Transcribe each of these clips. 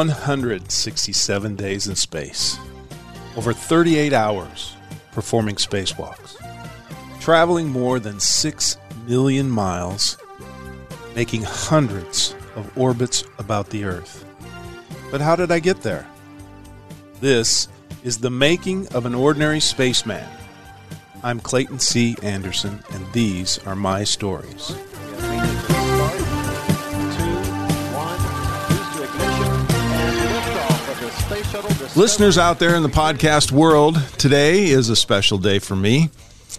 One hundred sixty-seven days in space, over thirty-eight hours performing spacewalks, traveling more than six million miles, making hundreds of orbits about the Earth. But how did I get there? This is the making of an ordinary spaceman. I'm Clayton C. Anderson, and these are my stories. Listeners out there in the podcast world, today is a special day for me.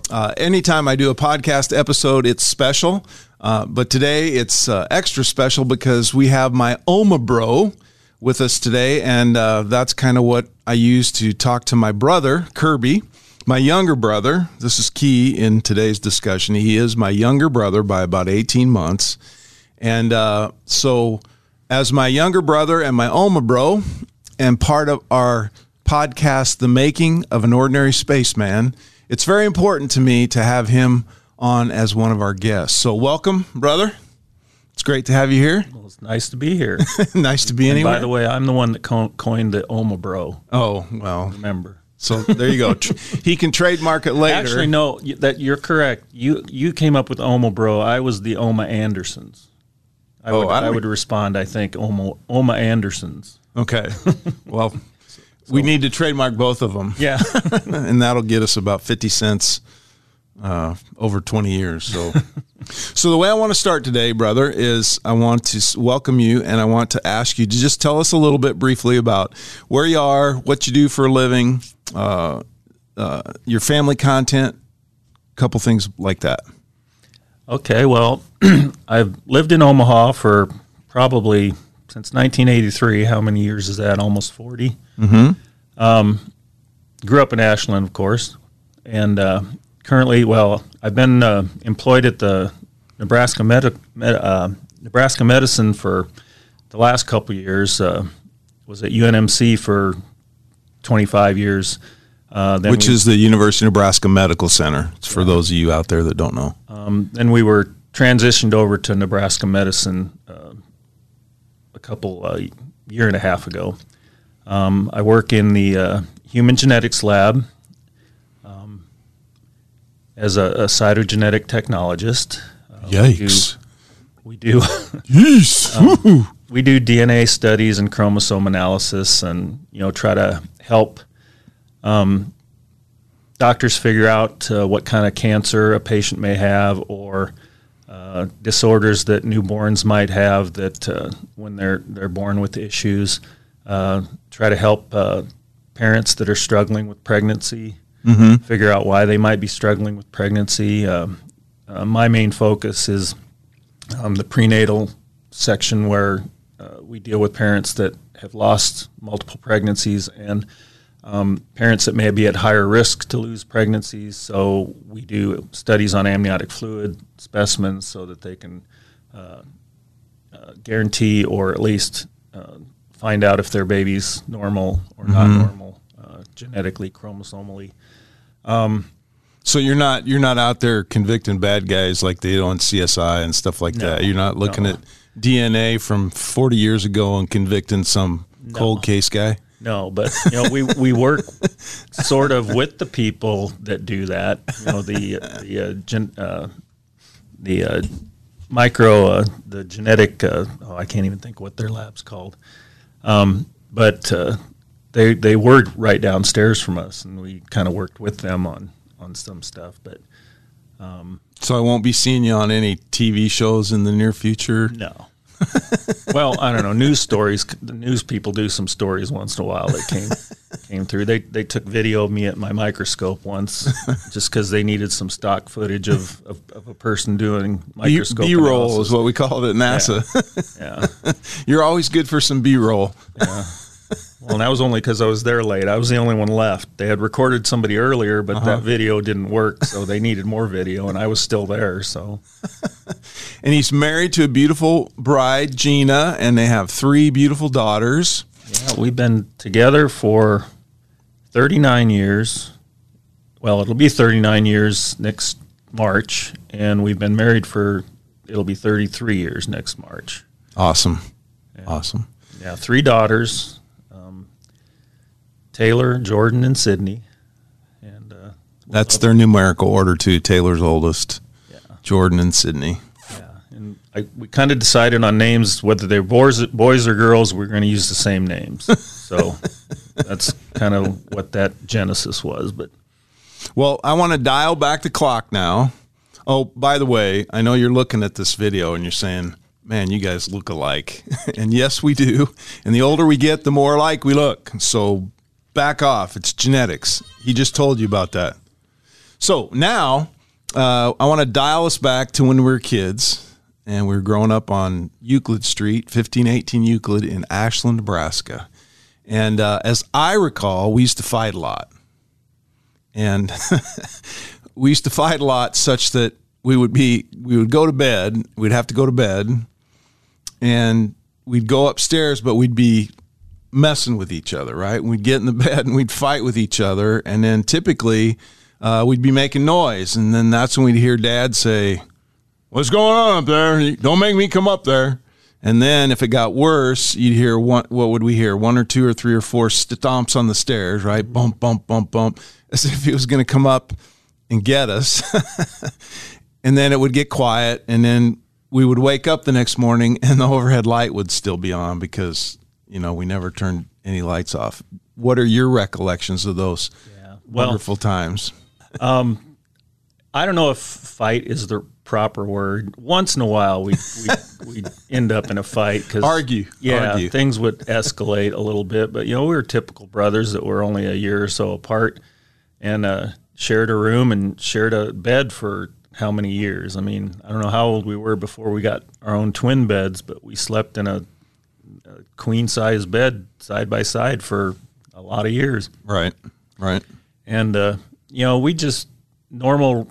Uh, anytime I do a podcast episode, it's special. Uh, but today it's uh, extra special because we have my Oma bro with us today. And uh, that's kind of what I use to talk to my brother, Kirby, my younger brother. This is key in today's discussion. He is my younger brother by about 18 months. And uh, so, as my younger brother and my Oma bro, and part of our podcast, The Making of an Ordinary Spaceman, it's very important to me to have him on as one of our guests. So, welcome, brother. It's great to have you here. Well, it's nice to be here. nice to be And anywhere. by the way, I'm the one that co- coined the Oma Bro. oh, well. Remember? So there you go. He can trademark it later. Actually, no, that you're correct. You you came up with Oma Bro. I was the Oma Andersons. I Oh, would, I I, would respond. I think Oma Oma Andersons. Okay. Well, we need to trademark both of them. Yeah. and that'll get us about 50 cents uh, over 20 years. So, so the way I want to start today, brother, is I want to welcome you and I want to ask you to just tell us a little bit briefly about where you are, what you do for a living, uh, uh, your family content, a couple things like that. Okay, well, I've lived in Omaha for probably since 1983. How many years is that? Almost 40. Mm-hmm. Um, grew up in Ashland, of course, and uh, currently, well, I've been uh, employed at the Nebraska Medi- Med- uh, Nebraska Medicine for the last couple years. Uh, was at UNMC for 25 years. Uh, then Which we- is the University of Nebraska Medical Center. It's for those of you out there that don't know. then we were transitioned over to Nebraska Medicine couple uh, year and a half ago. Um, I work in the uh, human genetics lab um, as a, a cytogenetic technologist. Uh, Yikes. We do Yes. we do DNA studies and chromosome analysis, and you know try to help um, doctors figure out uh, what kind of cancer a patient may have or uh, disorders that newborns might have that uh, when they're they're born with issues. Uh, try to help uh, parents that are struggling with pregnancy figure out why they might be struggling with pregnancy. Um, uh, my main focus is um, the prenatal section where uh, we deal with parents that have lost multiple pregnancies and um, parents that may be at higher risk to lose pregnancies. So we do studies on amniotic fluid specimens so that they can uh, uh, guarantee or at least uh, find out if their baby's normal or not normal uh, genetically, chromosomally. So you're not you're not out there convicting bad guys like they do on CSI and stuff like that. You're not looking no. at DNA from 40 years ago and convicting some cold case guy. No, but you know we, we work sort of with the people that do that. You know the the uh, gen, uh, the uh, micro uh, the genetic uh, oh I can't even think what their lab's called, um, but uh, they they were right downstairs from us and we kind of worked with them on on some stuff. But So I won't be seeing you on any TV shows in the near future. no, well, I don't know. News stories. The news people do some stories once in a while that came came through. They they took video of me at my microscope once, just because they needed some stock footage of, of, of a person doing microscope. B roll is what we call it at NASA. Yeah. You're always good for some B roll. Well, and that was only because I was there late. I was the only one left. They had recorded somebody earlier, but that uh-huh. video didn't work, so they needed more video, and I was still there. So And he's married to a beautiful bride, Gina, and they have three beautiful daughters. yeah, we've been together for 39 years. Well, it'll be 39 years next March, and we've been married for it'll be 33 years next March. Awesome. Awesome. Yeah, three daughters, Taylor, Jordan, and Sydney, and uh, That's their numerical order too. Taylor's oldest, yeah. Jordan and Sydney. Yeah, And I, we kind of decided on names, whether they're boys, boys or girls, we're going to use the same names. So that's kind of what that genesis was. But Well, I want to dial back the clock now. Oh, by the way, I know you're looking at this video and you're saying, man, you guys look alike. and yes, we do. And the older we get, the more alike we look. So back off. It's genetics. He just told you about that. So now uh, I want to dial us back to when we were kids and we were growing up on Euclid Street, 1518 Euclid in Ashland, Nebraska. And uh, as I recall, we used to fight a lot and we used to fight a lot such that we would be we would go to bed we'd have to go to bed and we'd go upstairs but we'd be messing with each other right we'd get in the bed and we'd fight with each other and then typically uh, we'd be making noise and then that's when we'd hear dad say what's going on up there don't make me come up there and then if it got worse, you'd hear one. What would we hear? One or two or three or four stomps on the stairs, right? Bump, bump, bump, bump, as if he was going to come up and get us. and then it would get quiet, and then we would wake up the next morning, and the overhead light would still be on because you know we never turned any lights off. What are your recollections of those well- wonderful times? I don't know if fight is the proper word. Once in a while, we we end up in a fight because Argue, Yeah, argue. things would escalate a little bit, but you know we were typical brothers that were only a year or so apart, and uh, shared a room and shared a bed for how many years? I mean, I don't know how old we were before we got our own twin beds, but we slept in a queen size bed side by side for a lot of years Right, right. and uh, you know we just normal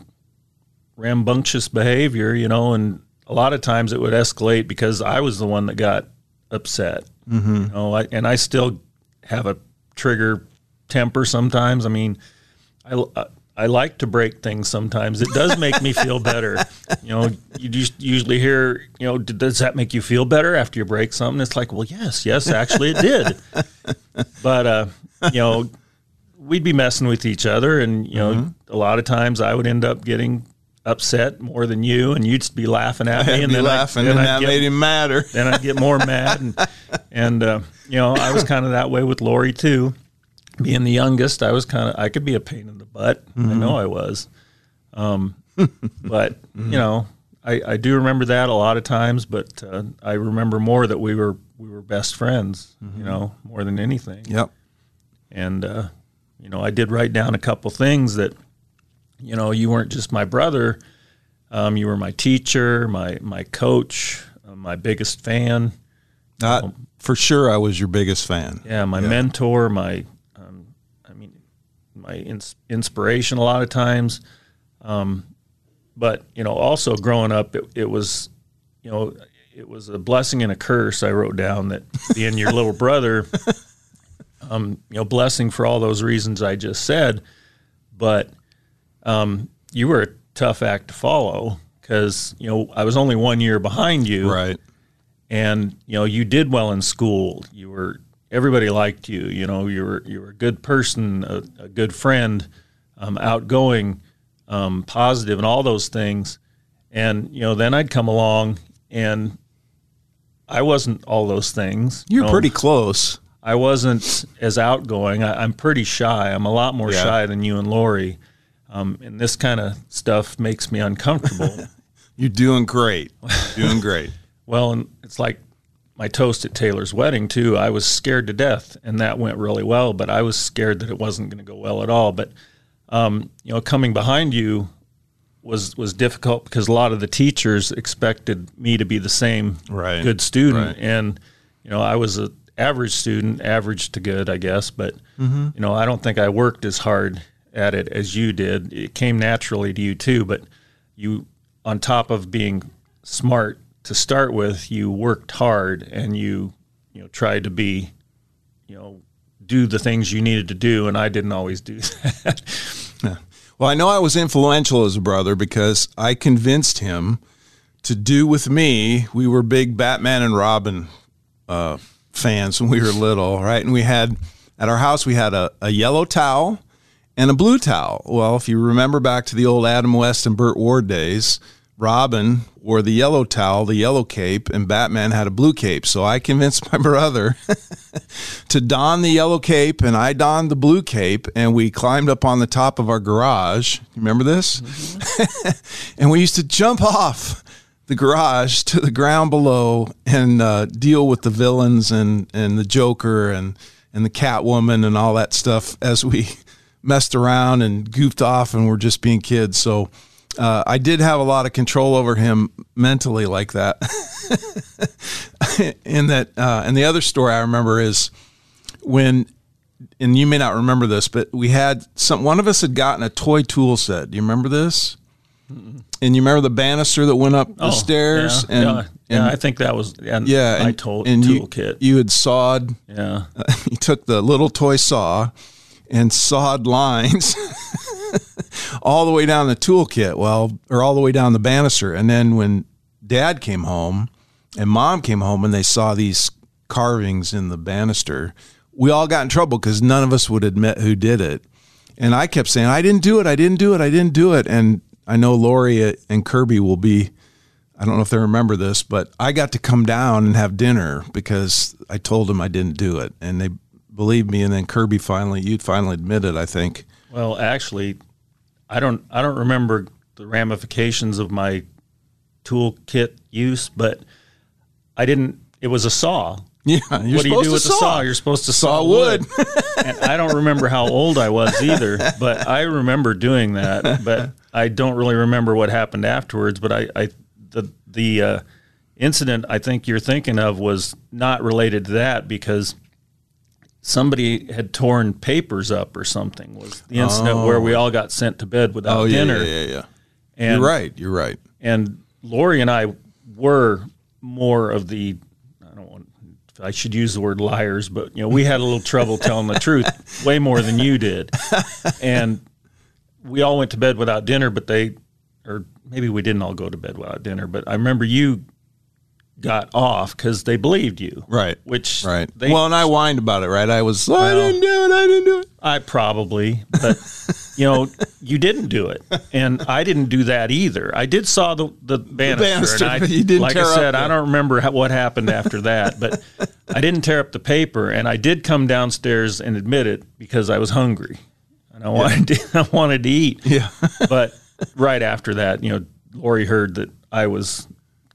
rambunctious behavior you know and a lot of times it would escalate because i was the one that got upset mm-hmm. you know I, and i still have a trigger temper sometimes i mean I, I I like to break things sometimes. It does make me feel better. You know, you just usually hear, you know, does that make you feel better after you break something? It's like, well, yes, yes, actually it did. But, uh, you know, we'd be messing with each other and you know a lot of times i would end up getting upset more than you and you'd be laughing at me and then laughing, I'd, and I'd get, made him madder. then i'd get more mad and and uh, you know i was kind of that way with lori too being the youngest i was kind of i could be a pain in the butt. I know i was. Um, but you know I, I do remember that a lot of times but uh, i remember more that we were we were best friends you know more than anything. Yep. and uh, you know I did write down a couple things that you know you weren't just my brother, um, you were my teacher, my my coach, uh, my biggest fan, Uh, for sure, I was your biggest fan. yeah, my mentor, my um, my ins- inspiration a lot of times, um, but you know also growing up it, it was you know it was a blessing and a curse. I wrote down that being your little brother. Um, you know, blessing for all those reasons I just said, but um, you were a tough act to follow because you know I was only one year behind you, Right. and you know you did well in school. You were everybody liked you. You know you were you were a good person, a, a good friend, um, outgoing, um, positive, and all those things. And you know then I'd come along and I wasn't all those things. You're You know, pretty close. I wasn't as outgoing. I, I'm pretty shy. I'm a lot more Yeah. shy than you and Lori. Um, and this kind of stuff makes me uncomfortable. You're doing great. Doing great. Well, and it's like my toast at Taylor's wedding too. I was scared to death, and that went really well. But I was scared that it wasn't going to go well at all. But um, you know, coming behind you was was difficult because a lot of the teachers expected me to be the same Right. good student, Right. and you know, I was a average student, average to good, I guess. But you know, I don't think I worked as hard at it as you did. It came naturally to you too, but you, on top of being smart to start with, you worked hard and you, you know, tried to be, you know, do the things you needed to do, and I didn't always do that. Well, I know I was influential as a brother because I convinced him to do with me. We were big Batman and Robin uh, fans when we were little, right? And we had at our house we had a, a yellow towel and a blue towel. Well, if you remember back to the old Adam West and Burt Ward days, Robin wore the yellow towel, the yellow cape, and Batman had a blue cape. So I convinced my brother to don the yellow cape, and I donned the blue cape, and we climbed up on the top of our garage. You Remember this? and we used to jump off the garage to the ground below and uh, deal with the villains and, and the Joker and, and the Catwoman and all that stuff as we messed around and goofed off and were just being kids. So uh, I did have a lot of control over him mentally like that. in that, uh, and the other story I remember is when, and you may not remember this, but we had some. One of us had gotten a toy tool set. Do you remember this? And you remember the banister that went up the Oh, stairs? yeah, and, yeah, and yeah, I think that was and yeah, my and, tool and you, toolkit. You had sawed. yeah, you took the little toy saw and sawed lines all the way down the toolkit. Well, or all the way down the banister. And then when Dad came home and Mom came home and they saw these carvings in the banister, we all got in trouble because none of us would admit who did it. And I kept saying, "I didn't do it. I didn't do it. I didn't do it." And I know Lori and Kirby will be I don't know if they remember this, but I got to come down and have dinner because I told them I didn't do it, and they believed me. And then Kirby finally, you finally admitted, I think. Well, actually, I don't. I don't remember the ramifications of my toolkit use, but I didn't. It was a saw. Yeah, you're what do you do to with the saw? You're supposed to saw, Saw wood. and I don't remember how old I was either, but I remember doing that. But I don't really remember what happened afterwards. But I, I the the uh, incident I think you're thinking of was not related to that because somebody had torn papers up or something. Was the incident where we oh. all got sent to bed without oh yeah, dinner? yeah, yeah, yeah. And You're right. You're right. and Lori and I were more of the I don't want I should use the word liars, but you know we had a little trouble telling the truth way more than you did, and we all went to bed without dinner. But they, or maybe we didn't all go to bed without dinner. But I remember you got off because they believed you, Right. Which Right. They, well, and I whined about it. Right. I was. I didn't do it. I didn't do it. I probably, but you know, you didn't do it, and I didn't do that either. I did saw the the banister, banister, and I, you didn't like I said, the- I don't remember how, what happened after that, but I didn't tear up the paper, and I did come downstairs and admit it because I was hungry, and I wanted to, I wanted to eat. Yeah. but right after that, you know, Lori heard that I was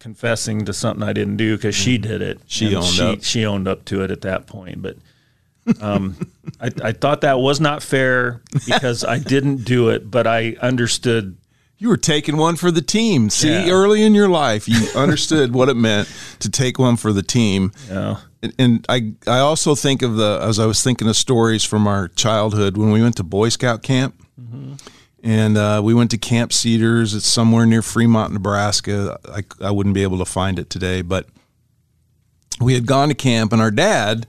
confessing to something I didn't do because she did it. She owned she, up. She owned up to it at that point, but. Um, I, I thought that was not fair because I didn't do it, but I understood. You were taking one for the team. See, Yeah. early in your life, you understood what it meant to take one for the team. Know, And- and I I also think of the as I was thinking of stories from our childhood when we went to Boy Scout camp, and uh, we went to Camp Cedars. It's somewhere near Fremont, Nebraska. I I wouldn't be able to find it today, but we had gone to camp, and our dad.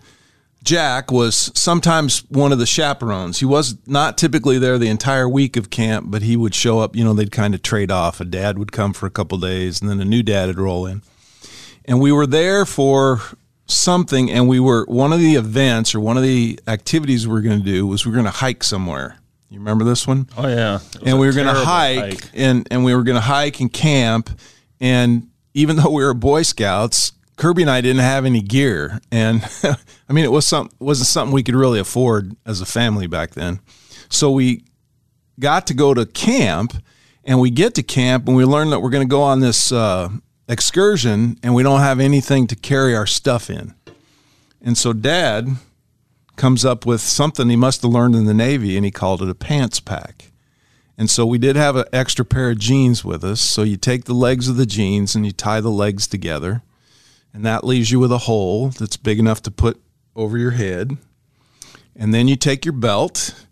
Jack was sometimes one of the chaperones. He was not typically there the entire week of camp, but he would show up. You know, they'd kind of trade off. A dad would come for a couple days, and then a new dad would roll in and we were there for something and we were one of the events or one of the activities we were going to do was we were going to hike somewhere you remember this one? Oh yeah, and we were going to terrible hike, and and we were going to hike and camp. And even though we were boy scouts kirby and i didn't have any gear. And i mean it was some wasn't something we could really afford as a family back then. So we got to go to camp and we get to camp and we learn that we're going to go on this uh, excursion and we don't have anything to carry our stuff in. And so dad comes up with something he must have learned in the Navy and he called it a pants pack. And so we did have an extra pair of jeans with us. So you take the legs of the jeans and you tie the legs together. And that leaves you with a hole that's big enough to put over your head. And then you take your belt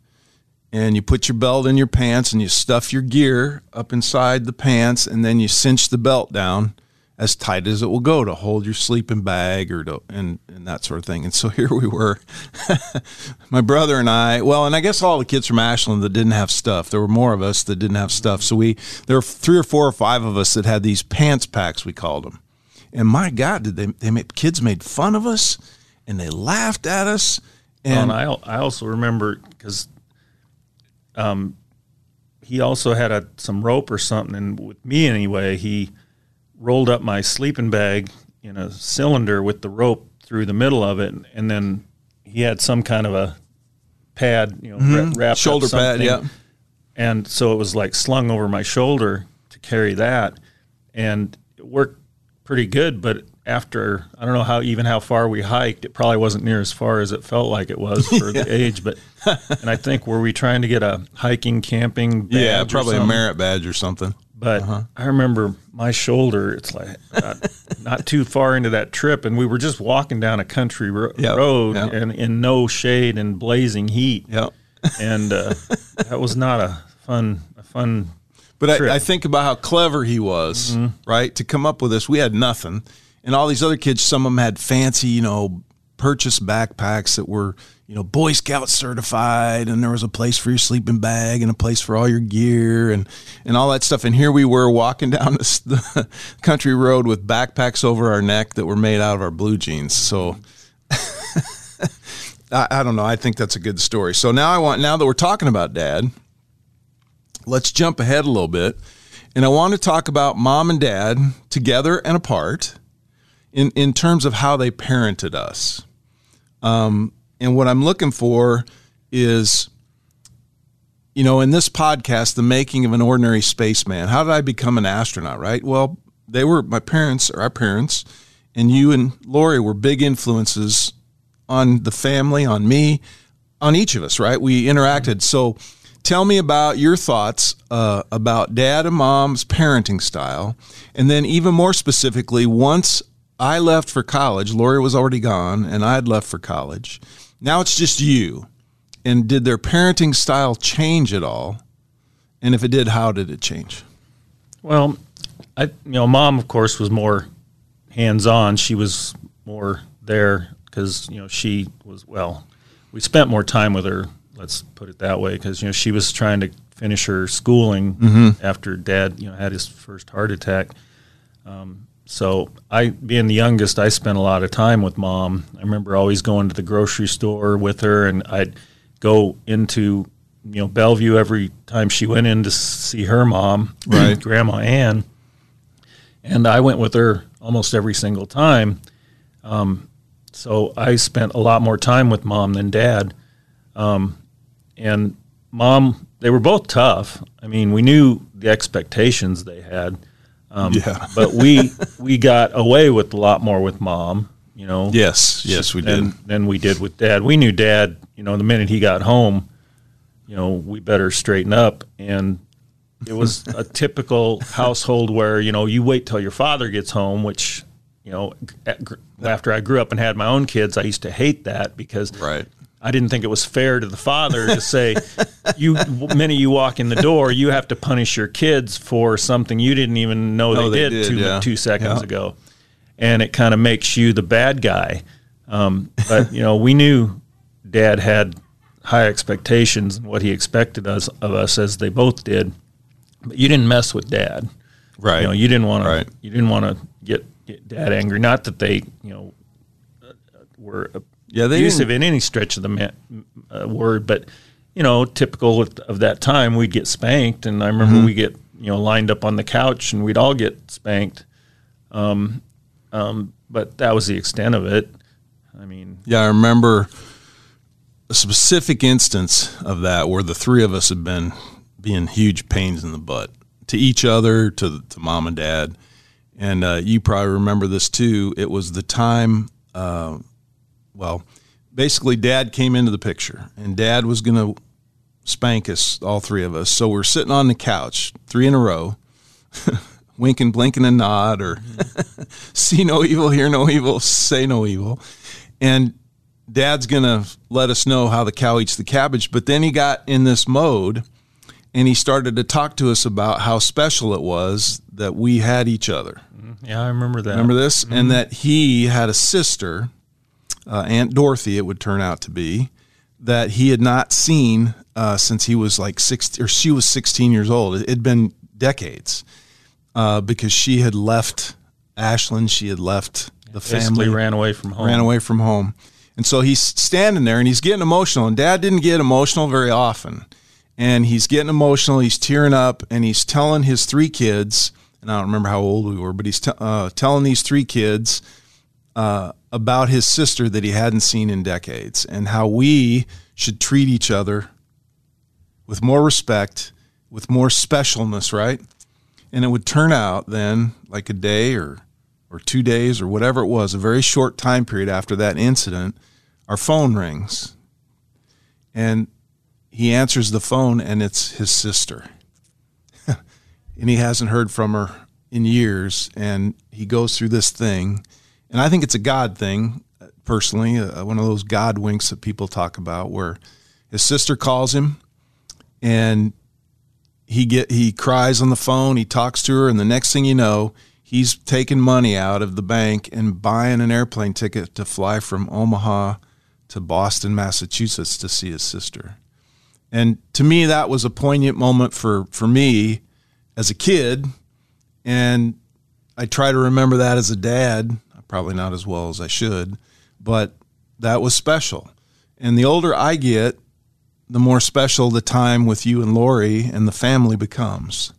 and you put your belt in your pants and you stuff your gear up inside the pants and then you cinch the belt down as tight as it will go to hold your sleeping bag or to and, and that sort of thing. And so here we were, my brother and I. Well, and I guess all the kids from Ashland that didn't have stuff. There were more of us that didn't have stuff. So we there were three or four or five of us that had these pants packs we called them. And my God, did they they made kids made fun of us and they laughed at us. And, And I I also remember because um he also had a some rope or something, and with me anyway, he rolled up my sleeping bag in a cylinder with the rope through the middle of it, and then he had some kind of a pad, you know, wrapped Mm-hmm. shoulder pad, yeah. and so it was like slung over my shoulder to carry that, and it worked pretty good. But after I don't know how even how far we hiked, it probably wasn't near as far as it felt like it was for the age. But and I think were we trying to get a hiking, camping? Badge yeah, probably a merit badge or something. But I remember my shoulder. It's like not, not too far into that trip, and we were just walking down a country ro- Yep, road yep. and in no shade and blazing heat. Yep. And uh, that was not a fun, a fun. But. I, I think about how clever he was, right, to come up with this. We had nothing, and all these other kids, some of them had fancy, you know, purchased backpacks that were, you know, Boy Scout certified, and there was a place for your sleeping bag and a place for all your gear and and all that stuff. And here we were walking down this, the country road with backpacks over our neck that were made out of our blue jeans. So. I, I don't know. I think that's a good story. So now I want now that we're talking about dad, let's jump ahead a little bit. And I want to talk about mom and dad together and apart in, in terms of how they parented us. Um, and what I'm looking for is, you know, in this podcast, the making of an ordinary spaceman. How did I become an astronaut, right? Well, they were my parents or our parents, and you and Lori were big influences on the family, on me, on each of us, right? We interacted. So tell me about your thoughts uh, about dad and mom's parenting style. And then, even more specifically, once I left for college, Lori was already gone, and I had left for college. Now it's just you. And did their parenting style change at all? And if it did, how did it change? Well, I you know, mom of course was more hands on. She was more there because you know she was well. We spent more time with her. Let's put it that way, because you know she was trying to finish her schooling after dad you know had his first heart attack. Um, so I, being the youngest, I spent a lot of time with mom. I remember always going to the grocery store with her, and I'd go into you know Bellevue every time she went in to see her mom, Right. Grandma Ann, and I went with her almost every single time. Um, so I spent a lot more time with mom than dad. Um, and mom, they were both tough. I mean, we knew the expectations they had. Um, Yeah. but we we got away with a lot more with mom. You know. Yes, yes, we did. Than, than we did with dad. We knew dad. You know, the minute he got home, you know, we better straighten up. And it was a typical household where you know you wait till your father gets home, which you know, after I grew up and had my own kids, I used to hate that because Right. I didn't think it was fair to the father to say, "You, minute you walk in the door, you have to punish your kids for something you didn't even know Oh, they, they did, did, two, yeah. two seconds Yeah. ago," and it kind of makes you the bad guy. Um, but you know, we knew Dad had high expectations and what he expected us of us, as they both did. But you didn't mess with Dad. Right. You know, you didn't want Right. to. You didn't want to get, get Dad angry. Not that they, you know, uh, uh, were Yeah, they in any stretch of the uh, word, but you know, typical of, of that time, we'd get spanked, and I remember Mm-hmm. we get you know lined up on the couch, and we'd all get spanked. Um, um, but that was the extent of it. I mean, Yeah, I remember a specific instance of that where the three of us had been being huge pains in the butt to each other, to to mom and dad, and uh, you probably remember this too. It was the time, uh, well, basically, Dad came into the picture, and Dad was going to spank us, all three of us. So we're sitting on the couch, three in a row, winking, blinking, and nod, or see no evil, hear no evil, say no evil, and Dad's going to let us know how the cow eats the cabbage. But then he got in this mode and he started to talk to us about how special it was that we had each other. Mm-hmm. Yeah, I remember that. Remember this? And mm-hmm. that he had a sister, uh, Aunt Dorothy, it would turn out to be, that he had not seen uh, since he was like six, or she was 16 years old. It had been decades uh, because she had left Ashland. She had left the Basically family, ran away from home. ran away from home. And so he's standing there and he's getting emotional. And dad didn't get emotional very often. And he's getting emotional. He's tearing up and he's telling his three kids, and I don't remember how old we were, but he's t- uh, telling these three kids uh, about his sister that he hadn't seen in decades and how we should treat each other with more respect, with more specialness, right? And it would turn out then, like a day or or two days or whatever it was, a very short time period after that incident, our phone rings. And he answers the phone and it's his sister. and he hasn't heard from her in years. And he goes through this thing. And I think it's a God thing, personally, uh, one of those God winks that people talk about, where his sister calls him and he get he cries on the phone he talks to her and the next thing you know he's taking money out of the bank and buying an airplane ticket to fly from Omaha to Boston, Massachusetts to see his sister. And to me, that was a poignant moment for, for me as a kid. And I try to remember that as a dad, probably not as well as I should, but that was special. And the older I get, the more special the time with you and Lori and the family becomes.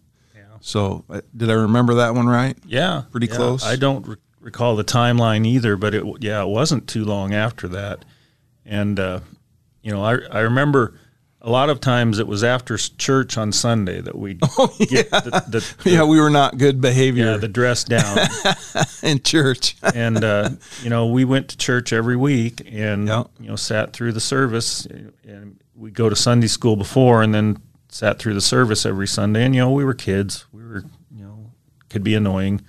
So, uh, did I remember that one right? Yeah, Pretty yeah. close? I don't re- recall the timeline either, but it yeah, it wasn't too long after that. And uh, you know, I I remember a lot of times it was after church on Sunday that we Oh, get the, the, the Yeah, we were not good behavior yeah the dress down, in church. and uh, you know we went to church every week and Yeah. you know sat through the service, and we go to Sunday school before, and then sat through the service every Sunday. And you know we were kids, we were you know could be annoying.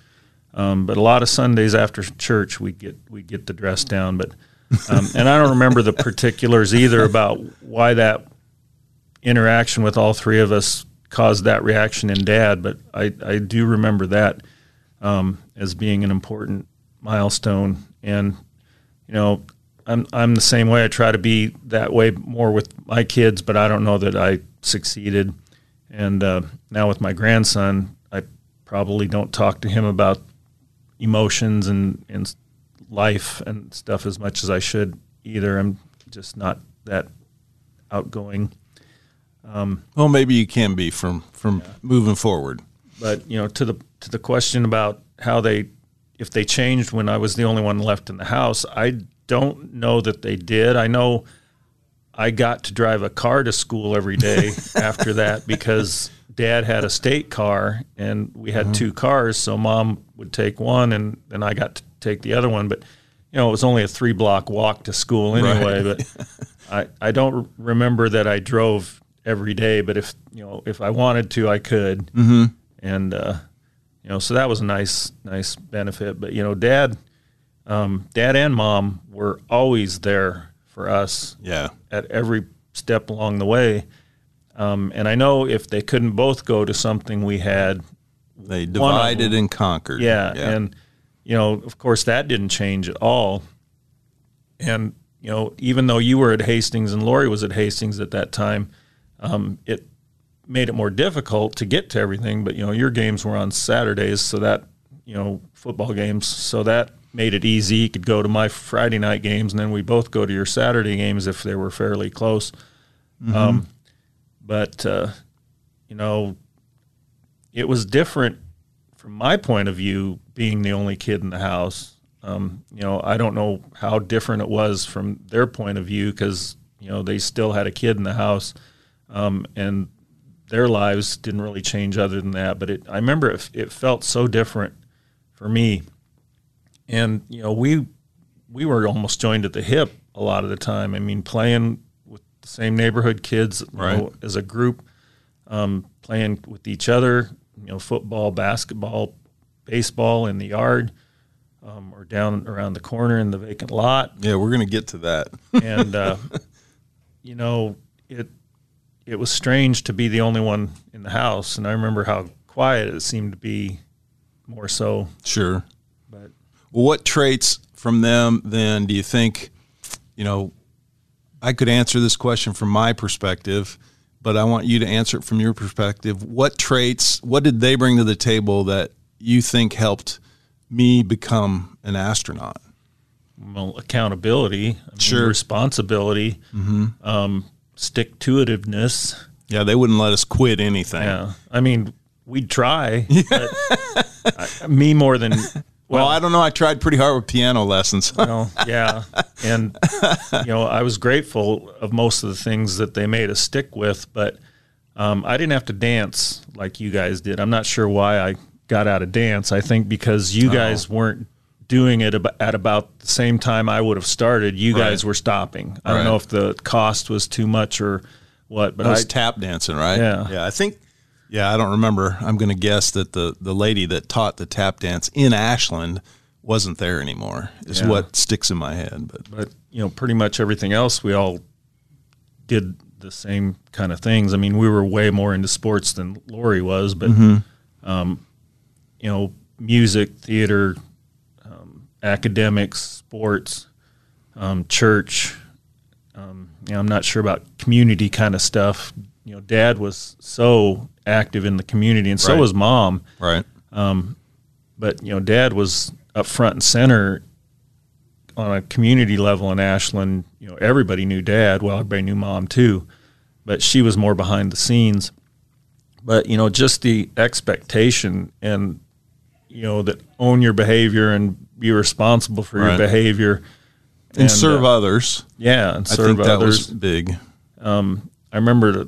Um, but a lot of Sundays after church, we get we get the dress down. But um, and I don't remember the particulars either about why that interaction with all three of us caused that reaction in Dad. But I I do remember that um, as being an important milestone. And you know, I'm I'm the same way. I try to be that way more with my kids, but I don't know that I succeeded. And uh, now with my grandson, I probably don't talk to him about emotions and, and life and stuff as much as I should either. I'm just not that outgoing. Um, well, maybe you can be from from moving forward. But you know, to the to the question about how they if they changed when I was the only one left in the house, I don't know that they did. I know I got to drive a car to school every day after that because dad had a state car and we had mm-hmm. two cars, so mom would take one and then I got to take the other one, but you know, it was only a 3 block walk to school anyway, but I I don't remember that I drove every day, but if, you know, if I wanted to, I could and uh, you know, so that was a nice, nice benefit. But you know, dad, um, dad and mom were always there for us Yeah. at every step along the way. Um, and I know if they couldn't both go to something we had, They divided and conquered. yeah, and you know, of course, that didn't change at all. And you know, even though you were at Hastings and Lori was at Hastings at that time, um, it made it more difficult to get to everything. But you know, your games were on Saturdays, so that you know, football games, so that made it easy. You could go to my Friday night games, and then we both go to your Saturday games if they were fairly close. Um, but uh, you know, it was different from my point of view, being the only kid in the house. Um, you know, I don't know how different it was from their point of view because you know they still had a kid in the house, um, and their lives didn't really change other than that. But it, I remember it, it felt so different for me. And you know, we we were almost joined at the hip a lot of the time. I mean, playing with the same neighborhood kids Right. know, as a group, um, playing with each other. You know, football, basketball, baseball in the yard, um, or down around the corner in the vacant lot Yeah, we're going to get to that. and uh, you know it it was strange to be the only one in the house and i remember how quiet it seemed to be more so Sure. but Well, what traits from them then do you think, you know, I could answer this question from my perspective, but I want you to answer it from your perspective. What traits, what did they bring to the table that you think helped me become an astronaut? well, accountability I mean, Sure. responsibility Hmm. um, stick to itiveness Yeah, they wouldn't let us quit anything. yeah i mean we'd try I, me more than Well, I don't know. I tried pretty hard with piano lessons. know, yeah. And you know, I was grateful of most of the things that they made us stick with, but um, I didn't have to dance like you guys did. I'm not sure why I got out of dance. I think because you guys weren't doing it ab- at about the same time I would have started. You guys were stopping. I Right. don't know if the cost was too much or what, but I I, was tap dancing, right? Yeah. Yeah. I think, yeah, I don't remember. I'm going to guess that the, the lady that taught the tap dance in Ashland wasn't there anymore, is Yeah. what sticks in my head. But but you know, pretty much everything else we all did the same kind of things. I mean, we were way more into sports than Lori was, but um, you know, music, theater, academics, sports, um, church. Um, you know, I'm not sure about community kind of stuff. You know, Dad was so active in the community, and so Right. was Mom right. Um, but you know dad was up front and center on a community level in ashland you know everybody knew dad well everybody knew mom too but she was more behind the scenes but you know just the expectation and you know that own your behavior and be responsible for Right. your behavior And, serve uh, others. yeah and I serve think that others was big. I remember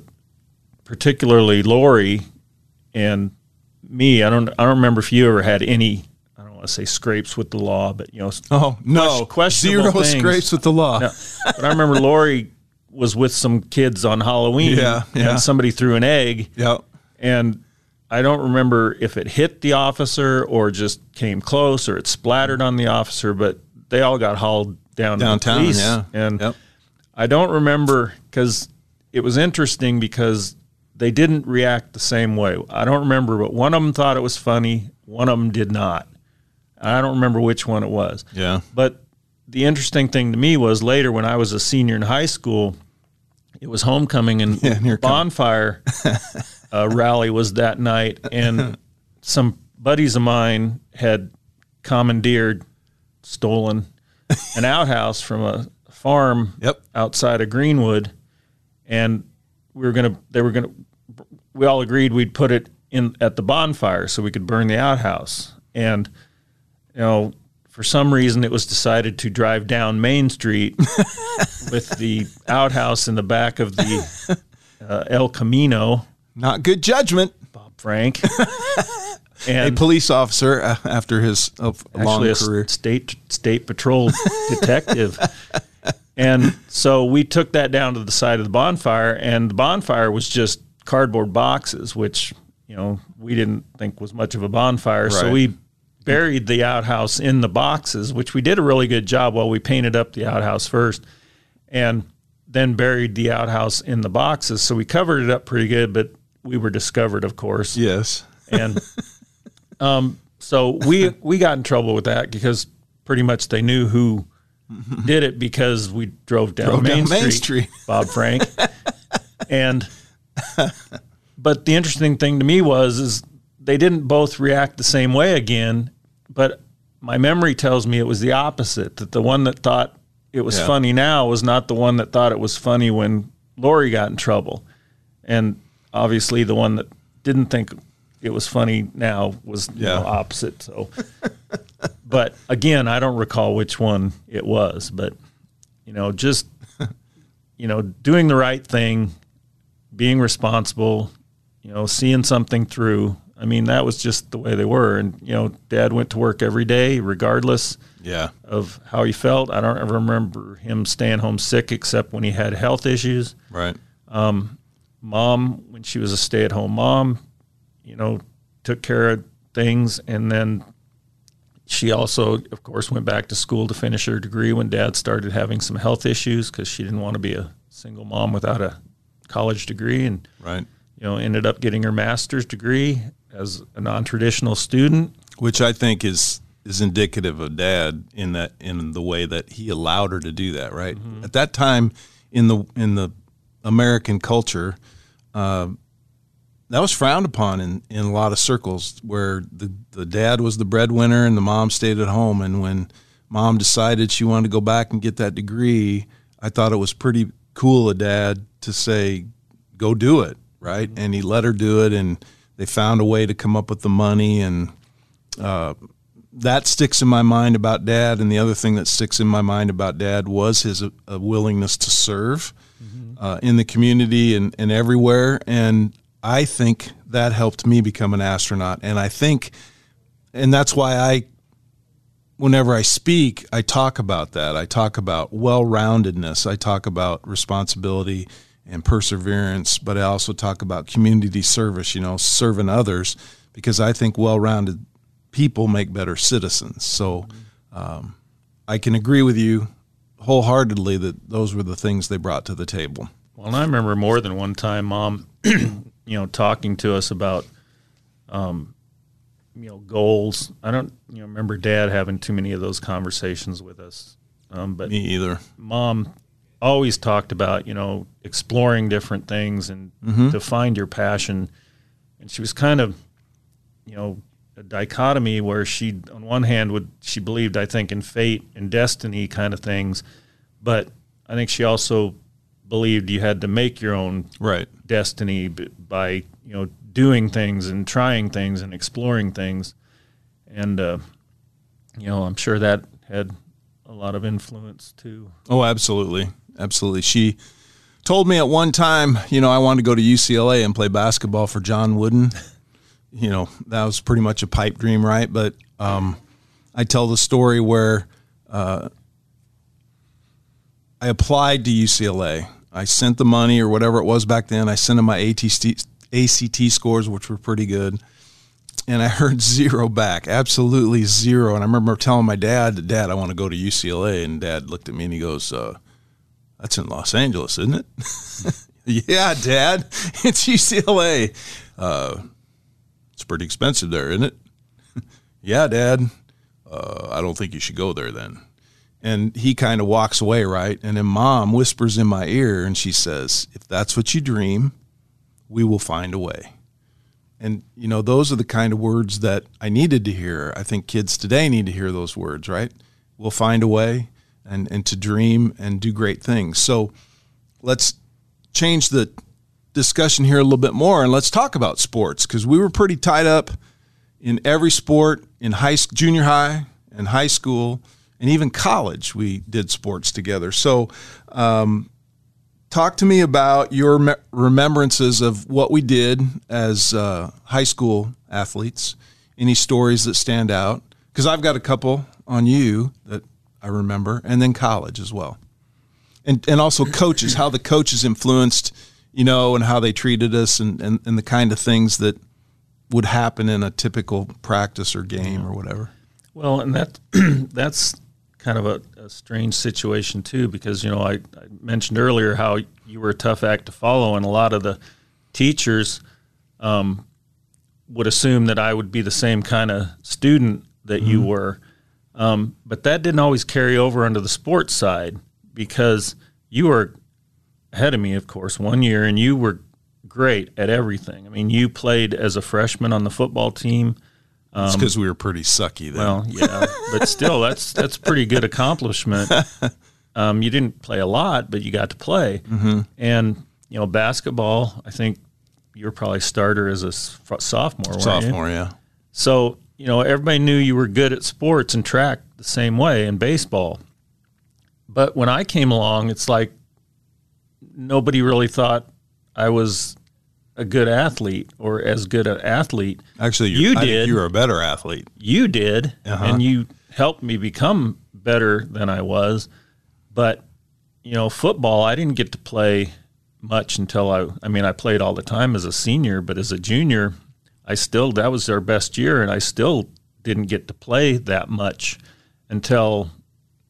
particularly Lori and me. I don't. I don't remember if you ever had any. I don't want to say scrapes with the law, but you know. Oh, no. questionable Zero things. scrapes with the law. No, but I remember Lori was with some kids on Halloween. Yeah, yeah. And somebody threw an egg, Yep. and I don't remember if it hit the officer or just came close or it splattered on the officer, but they all got hauled down to the Downtown, yeah. And Yep. I don't remember because it was interesting because they didn't react the same way. I don't remember, but one of them thought it was funny, one of them did not. I don't remember which one it was. Yeah. But the interesting thing to me was later when I was a senior in high school, it was homecoming and Yeah, and here come- bonfire uh, rally was that night, and some buddies of mine had commandeered, stolen an outhouse from a farm Yep. outside of Greenwood, and we were gonna. They were gonna. We all agreed we'd put it in at the bonfire so we could burn the outhouse, and you know, for some reason, it was decided to drive down Main Street with the outhouse in the back of the uh, El Camino, Not good judgment. Bob Frank, and A police officer uh, after his uh, long a career. state state patrol detective. And so we took that down to the side of the bonfire, and the bonfire was just cardboard boxes, which you know we didn't think was much of a bonfire. So we buried the outhouse in the boxes, which we did a really good job. While we painted up the outhouse first, and then buried the outhouse in the boxes. So we covered it up pretty good, but we were discovered, of course yes. and um, so we we got in trouble with that because pretty much they knew who did it because we drove down, Drove Main, down Main Street, Street. Bob Frank, and but the interesting thing to me was is they didn't both react the same way again, but my memory tells me it was the opposite that the one that thought it was Yeah. funny now was not the one that thought it was funny when Lori got in trouble and obviously the one that didn't think it was funny now was you know, opposite. So, but again, I don't recall which one it was. But you know, just you know, doing the right thing, being responsible, you know, seeing something through. I mean, that was just the way they were. And, you know, dad went to work every day, regardless Yeah. of how he felt. I don't ever remember him staying home sick except when he had health issues. Right. Um, Mom, when she was a stay at home mom, you know, took care of things. And then she also, of course, went back to school to finish her degree when dad started having some health issues because she didn't want to be a single mom without a college degree. And, Right. you know, ended up getting her master's degree as a non traditional student. Which I think is is indicative of dad in that in the way that he allowed her to do that. Right. Mm-hmm. At that time in the in the American culture, uh, that was frowned upon in, in a lot of circles where the, the dad was the breadwinner and the mom stayed at home. And when mom decided she wanted to go back and get that degree, I thought it was pretty cool of dad to say, go do it. Right. And he let her do it. And they found a way to come up with the money. And uh, that sticks in my mind about dad. And the other thing that sticks in my mind about dad was his uh, willingness to serve uh, in the community and, and everywhere. And I think that helped me become an astronaut. And I think, and that's why I, whenever I speak, I talk about that. I talk about well roundedness. I talk about responsibility and perseverance, but I also talk about community service, you know, serving others, because I think well rounded people make better citizens. So um, I can agree with you wholeheartedly that those were the things they brought to the table. Well, and I remember more than one time, mom, you know, talking to us about, um, you know, goals. I don't, you know, remember dad having too many of those conversations with us. Um, but Me either. mom always talked about, you know, exploring different things and to find your passion. And she was kind of, you know, a dichotomy where she, on one hand, would she believed, I think, in fate and destiny kind of things, but I think she also believed you had to make your own Right. destiny by you know doing things and trying things and exploring things, and uh, you know I'm sure that had a lot of influence too. Oh, absolutely. Absolutely. She told me at one time, you know, I wanted to go to UCLA and play basketball for John Wooden. You know, that was pretty much a pipe dream, right? But um, I tell the story where uh, I applied to UCLA. I sent the money or whatever it was back then. I sent them my ATC, ACT scores, which were pretty good. And I heard zero back, absolutely zero. And I remember telling my dad, Dad, I want to go to UCLA. And dad looked at me and he goes, uh, That's in Los Angeles, isn't it? yeah, Dad, it's UCLA. Uh, it's pretty expensive there, isn't it? yeah, Dad. Uh, I don't think you should go there then. And he kind of walks away, right? And then mom whispers in my ear and she says, If that's what you dream, we will find a way. And, you know, those are the kind of words that I needed to hear. I think kids today need to hear those words, right? We'll find a way and, and to dream and do great things. So let's change the discussion here a little bit more and let's talk about sports because we were pretty tied up in every sport in high junior high and high school and even college we did sports together. So um, talk to me about your me- remembrances of what we did as uh, high school athletes. Any stories that stand out? Because i've got a couple on you that i remember and then college as well. And, and also coaches how the coaches influenced you know and how they treated us and, and, and the kind of things that would happen in a typical practice or game or whatever. Well, and that that's kind of a, a strange situation too, because you know I, I mentioned earlier how you were a tough act to follow, and a lot of the teachers um, would assume that I would be the same kind of student that you were, um, but that didn't always carry over onto the sports side because you were ahead of me, of course, one year, and you were great at everything. I mean, you played as a freshman on the football team. it's because we were pretty sucky then Well, yeah, but still, that's that's pretty good accomplishment. Um, you didn't play a lot, but you got to play. Mm-hmm. And you know, basketball. I think you were probably starter as a sophomore. sophomore yeah So you know, everybody knew you were good at sports and track the same way, and baseball. But when I came along, it's like nobody really thought I was a good athlete or as good an athlete. Actually, you I did. you were a better athlete. You did, Uh-huh. and you helped me become better than I was. But you know, football, I didn't get to play much until I. I mean, I played all the time as a senior, but as a junior, I still that was our best year, and I still didn't get to play that much until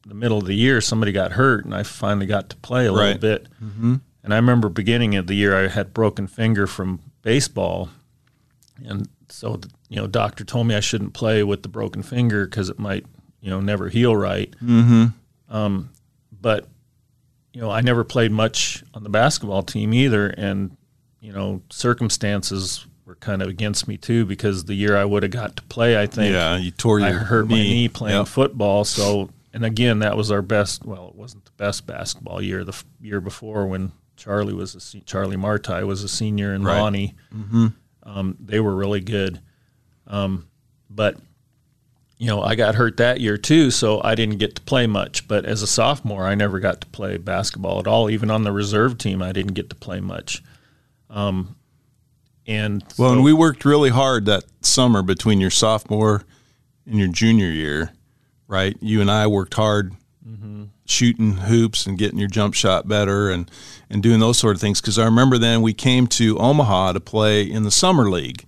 the middle of the year. Somebody got hurt, and I finally got to play a little bit. Mm-hmm. And I remember beginning of the year, I had broken finger from baseball, and so the, you know, doctor told me I shouldn't play with the broken finger because it might you know never heal right. Mm-hmm. Um, but you know, I never played much on the basketball team either, and you know, circumstances were kind of against me too because the year I would have got to play, I think Yeah, you tore your I hurt my knee playing Yep. football. So, and again, that was our best. Well, it wasn't the best basketball year. The f- year before, when Charlie was a se- Charlie Marti was a senior, and Right. Lonnie, um, they were really good. Um, but you know, I got hurt that year too, so I didn't get to play much. But as a sophomore, I never got to play basketball at all. Even on the reserve team, I didn't get to play much. Um, and Well, so- and we worked really hard that summer between your sophomore and your junior year, right? You and I worked hard mm-hmm. shooting hoops and getting your jump shot better and, and doing those sort of things. Because I remember then we came to Omaha to play in the summer league,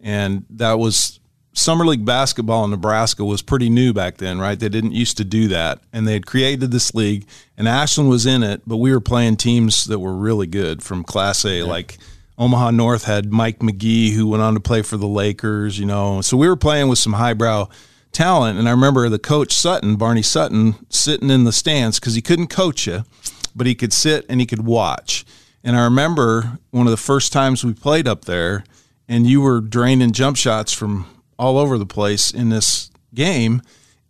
and that was summer league basketball in Nebraska was pretty new back then, right? They didn't used to do that, and they had created this league, and Ashland was in it, but we were playing teams that were really good from Class A, like. Omaha North had Mike McGee, who went on to play for the Lakers, you know. So we were playing with some highbrow talent. And I remember the coach Sutton, Barney Sutton, sitting in the stands because he couldn't coach you, but he could sit and he could watch. And I remember one of the first times we played up there, and you were draining jump shots from all over the place in this game.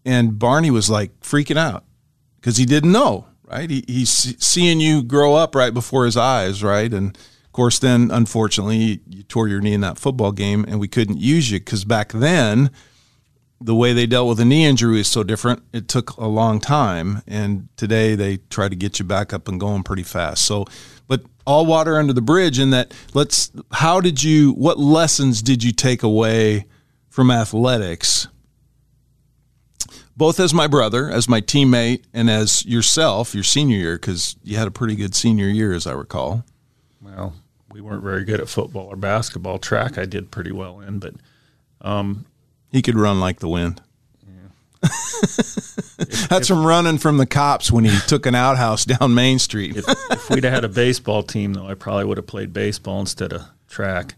And Barney was like freaking out because he didn't know, right? He, he's seeing you grow up right before his eyes, right? And of course, then unfortunately, you, you tore your knee in that football game, and we couldn't use you because back then, the way they dealt with a knee injury is so different. It took a long time, and today they try to get you back up and going pretty fast. So, but all water under the bridge. In that, let's. How did you? What lessons did you take away from athletics? Both as my brother, as my teammate, and as yourself, your senior year, because you had a pretty good senior year, as I recall. well, we weren't very good at football or basketball. Track, I did pretty well in, but um, He could run like the wind. That's from running from the cops when he took an outhouse down Main Street. if, if we'd had a baseball team, though, I probably would have played baseball instead of track.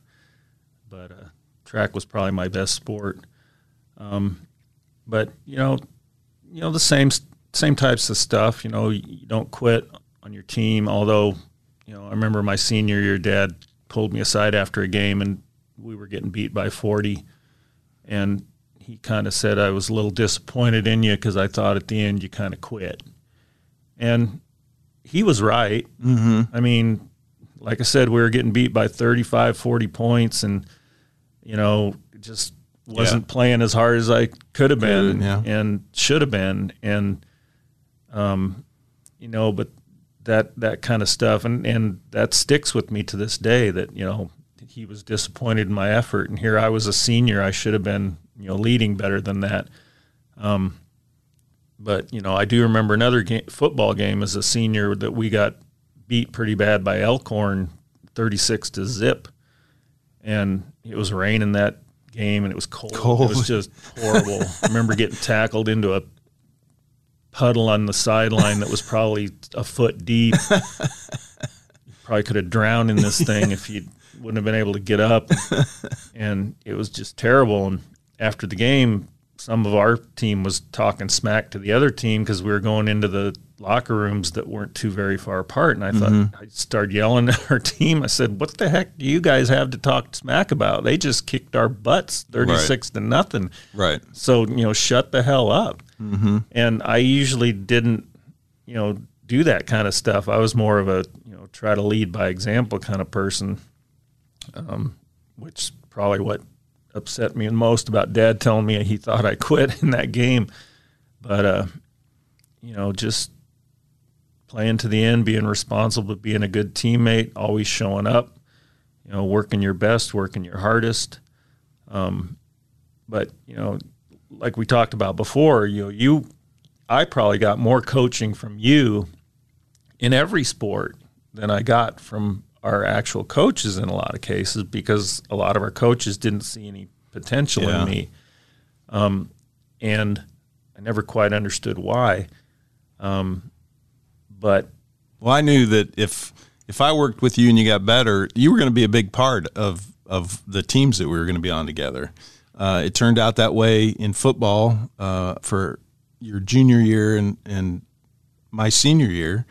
But uh, track was probably my best sport. Um, but you know, you know the same same types of stuff. You know, you don't quit on your team. Although, you know, I remember my senior year, Dad pulled me aside after a game, and we were getting beat by forty, and he kind of said I was a little disappointed in you because I thought at the end you kind of quit. And he was right. Mm-hmm. I mean, like I said, we were getting beat by 35, 40 points, and, you know, just wasn't playing as hard as I could have been yeah. and should have been. And, um, you know, but that, that kind of stuff, and, and that sticks with me to this day that, you know, he was disappointed in my effort. And here I was a senior. I should have been, you know, leading better than that. Um, but you know, I do remember another game, football game as a senior that we got beat pretty bad by Elkhorn, thirty-six to zip, and it was raining that game, and it was cold. Cold. It was just horrible. I remember getting tackled into a puddle on the sideline that was probably a foot deep. probably could have drowned in this thing if you wouldn't have been able to get up. And it was just terrible. And after the game, some of our team was talking smack to the other team because we were going into the locker rooms that weren't too very far apart. And I thought, I started yelling at our team. I said, What the heck do you guys have to talk smack about? They just kicked our butts 36 to nothing. Right. So, you know, shut the hell up. Mm-hmm. And I usually didn't, you know, do that kind of stuff. I was more of a, you know, try to lead by example kind of person, um, which probably what upset me the most about dad telling me he thought I quit in that game. But, uh, you know, just playing to the end, being responsible, being a good teammate, always showing up. you know, working your best, working your hardest. Um, but you know, like we talked about before, you know, you, I probably got more coaching from you in every sport than I got from our actual coaches in a lot of cases because a lot of our coaches didn't see any potential Yeah. in me. Um, and I never quite understood why. Um, but Well, I knew that if if I worked with you and you got better, you were going to be a big part of of the teams that we were going to be on together. Uh, it turned out that way in football uh, for your junior year and and my senior year,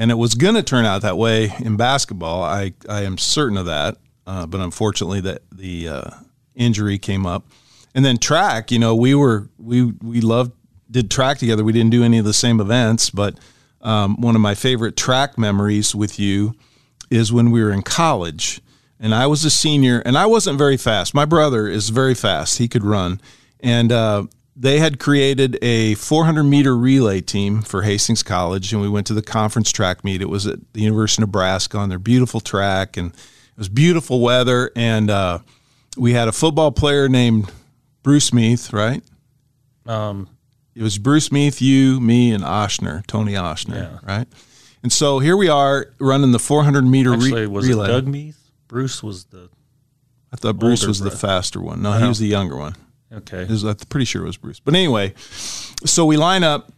and it was going to turn out that way in basketball. I I am certain of that, uh, but unfortunately, that the uh, injury came up, and then track. You know, we were we we loved did track together. We didn't do any of the same events, but um, one of my favorite track memories with you is when we were in college and I was a senior and I wasn't very fast. My brother is very fast. He could run. And uh, they had created a 400 meter relay team for Hastings College. And we went to the conference track meet. It was at the University of Nebraska on their beautiful track. And it was beautiful weather. And uh, we had a football player named Bruce Meath, right? um, It was Bruce Meath, you, me, and Oshner, Tony Oshner, Yeah. right? And so here we are running the 400 meter re- was relay. it Doug Meath? Bruce was the I thought Bruce was the faster one. No, he was the younger one. Okay. Was- I'm pretty sure it was Bruce. But anyway, so we line up,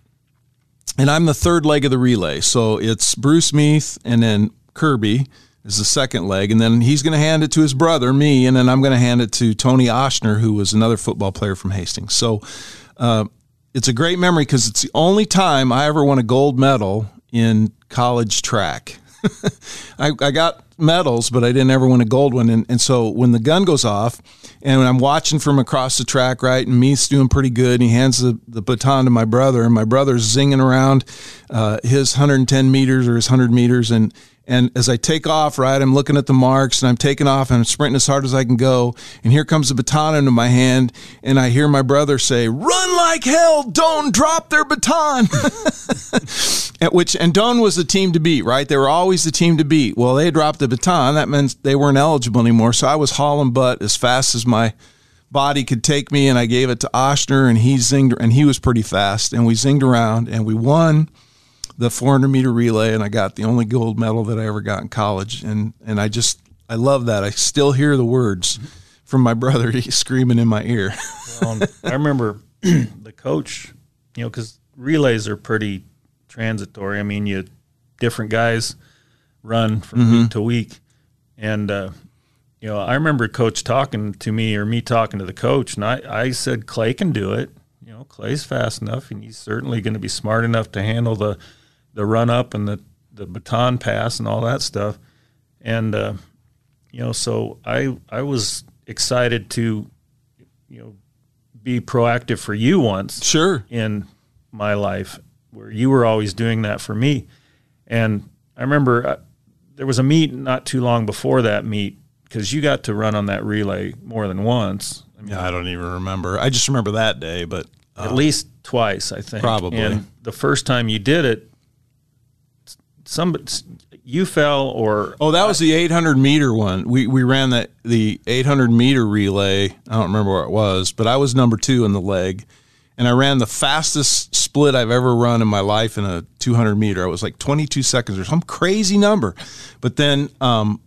and I'm the third leg of the relay. So it's Bruce Meath, and then Kirby is the second leg, and then he's going to hand it to his brother, me, and then I'm going to hand it to Tony Oshner, who was another football player from Hastings. So uh, it's a great memory because it's the only time I ever won a gold medal in college track. I, I got medals, but I didn't ever win a gold one. And, and so when the gun goes off, and I'm watching from across the track, right, and Meath's doing pretty good, and he hands the, the baton to my brother, and my brother's zinging around uh, his 110 meters or his 100 meters, and and as I take off, right, I'm looking at the marks and I'm taking off and I'm sprinting as hard as I can go. And here comes the baton into my hand. And I hear my brother say, Run like hell. Doane't drop their baton. At which, and Don was the team to beat, right? They were always the team to beat. Well, they dropped the baton. That meant they weren't eligible anymore. So I was hauling butt as fast as my body could take me. And I gave it to Oshner and he zinged, and he was pretty fast. And we zinged around and we won the 400 meter relay and I got the only gold medal that I ever got in college. And and I just I love that. I still hear the words from my brother. Screaming in my ear. Um, I remember the coach, you know, because relays are pretty transitory. I mean, you different guys run from week to week, and uh, you know, I remember coach talking to me or me talking to the coach, and I, I said Clay can do it. You know, Clay's fast enough, and he's certainly going to be smart enough to handle the the run up and the the baton pass and all that stuff. And uh, you know, so I I was excited to you know be proactive for you once sure in my life where you were always doing that for me. And I remember uh, there was a meet not too long before that meet because you got to run on that relay more than once. I mean, yeah I don't even remember I just remember that day but at least twice, I think. Probably. And the first time you did it, some you fell or oh that was the 800 meter one we we ran that the 800 meter relay I don't remember where it was but I was number 2 in the leg and I ran the fastest split I've ever run in my life in a 200 meter. I was like 22 seconds or some crazy number. But then um,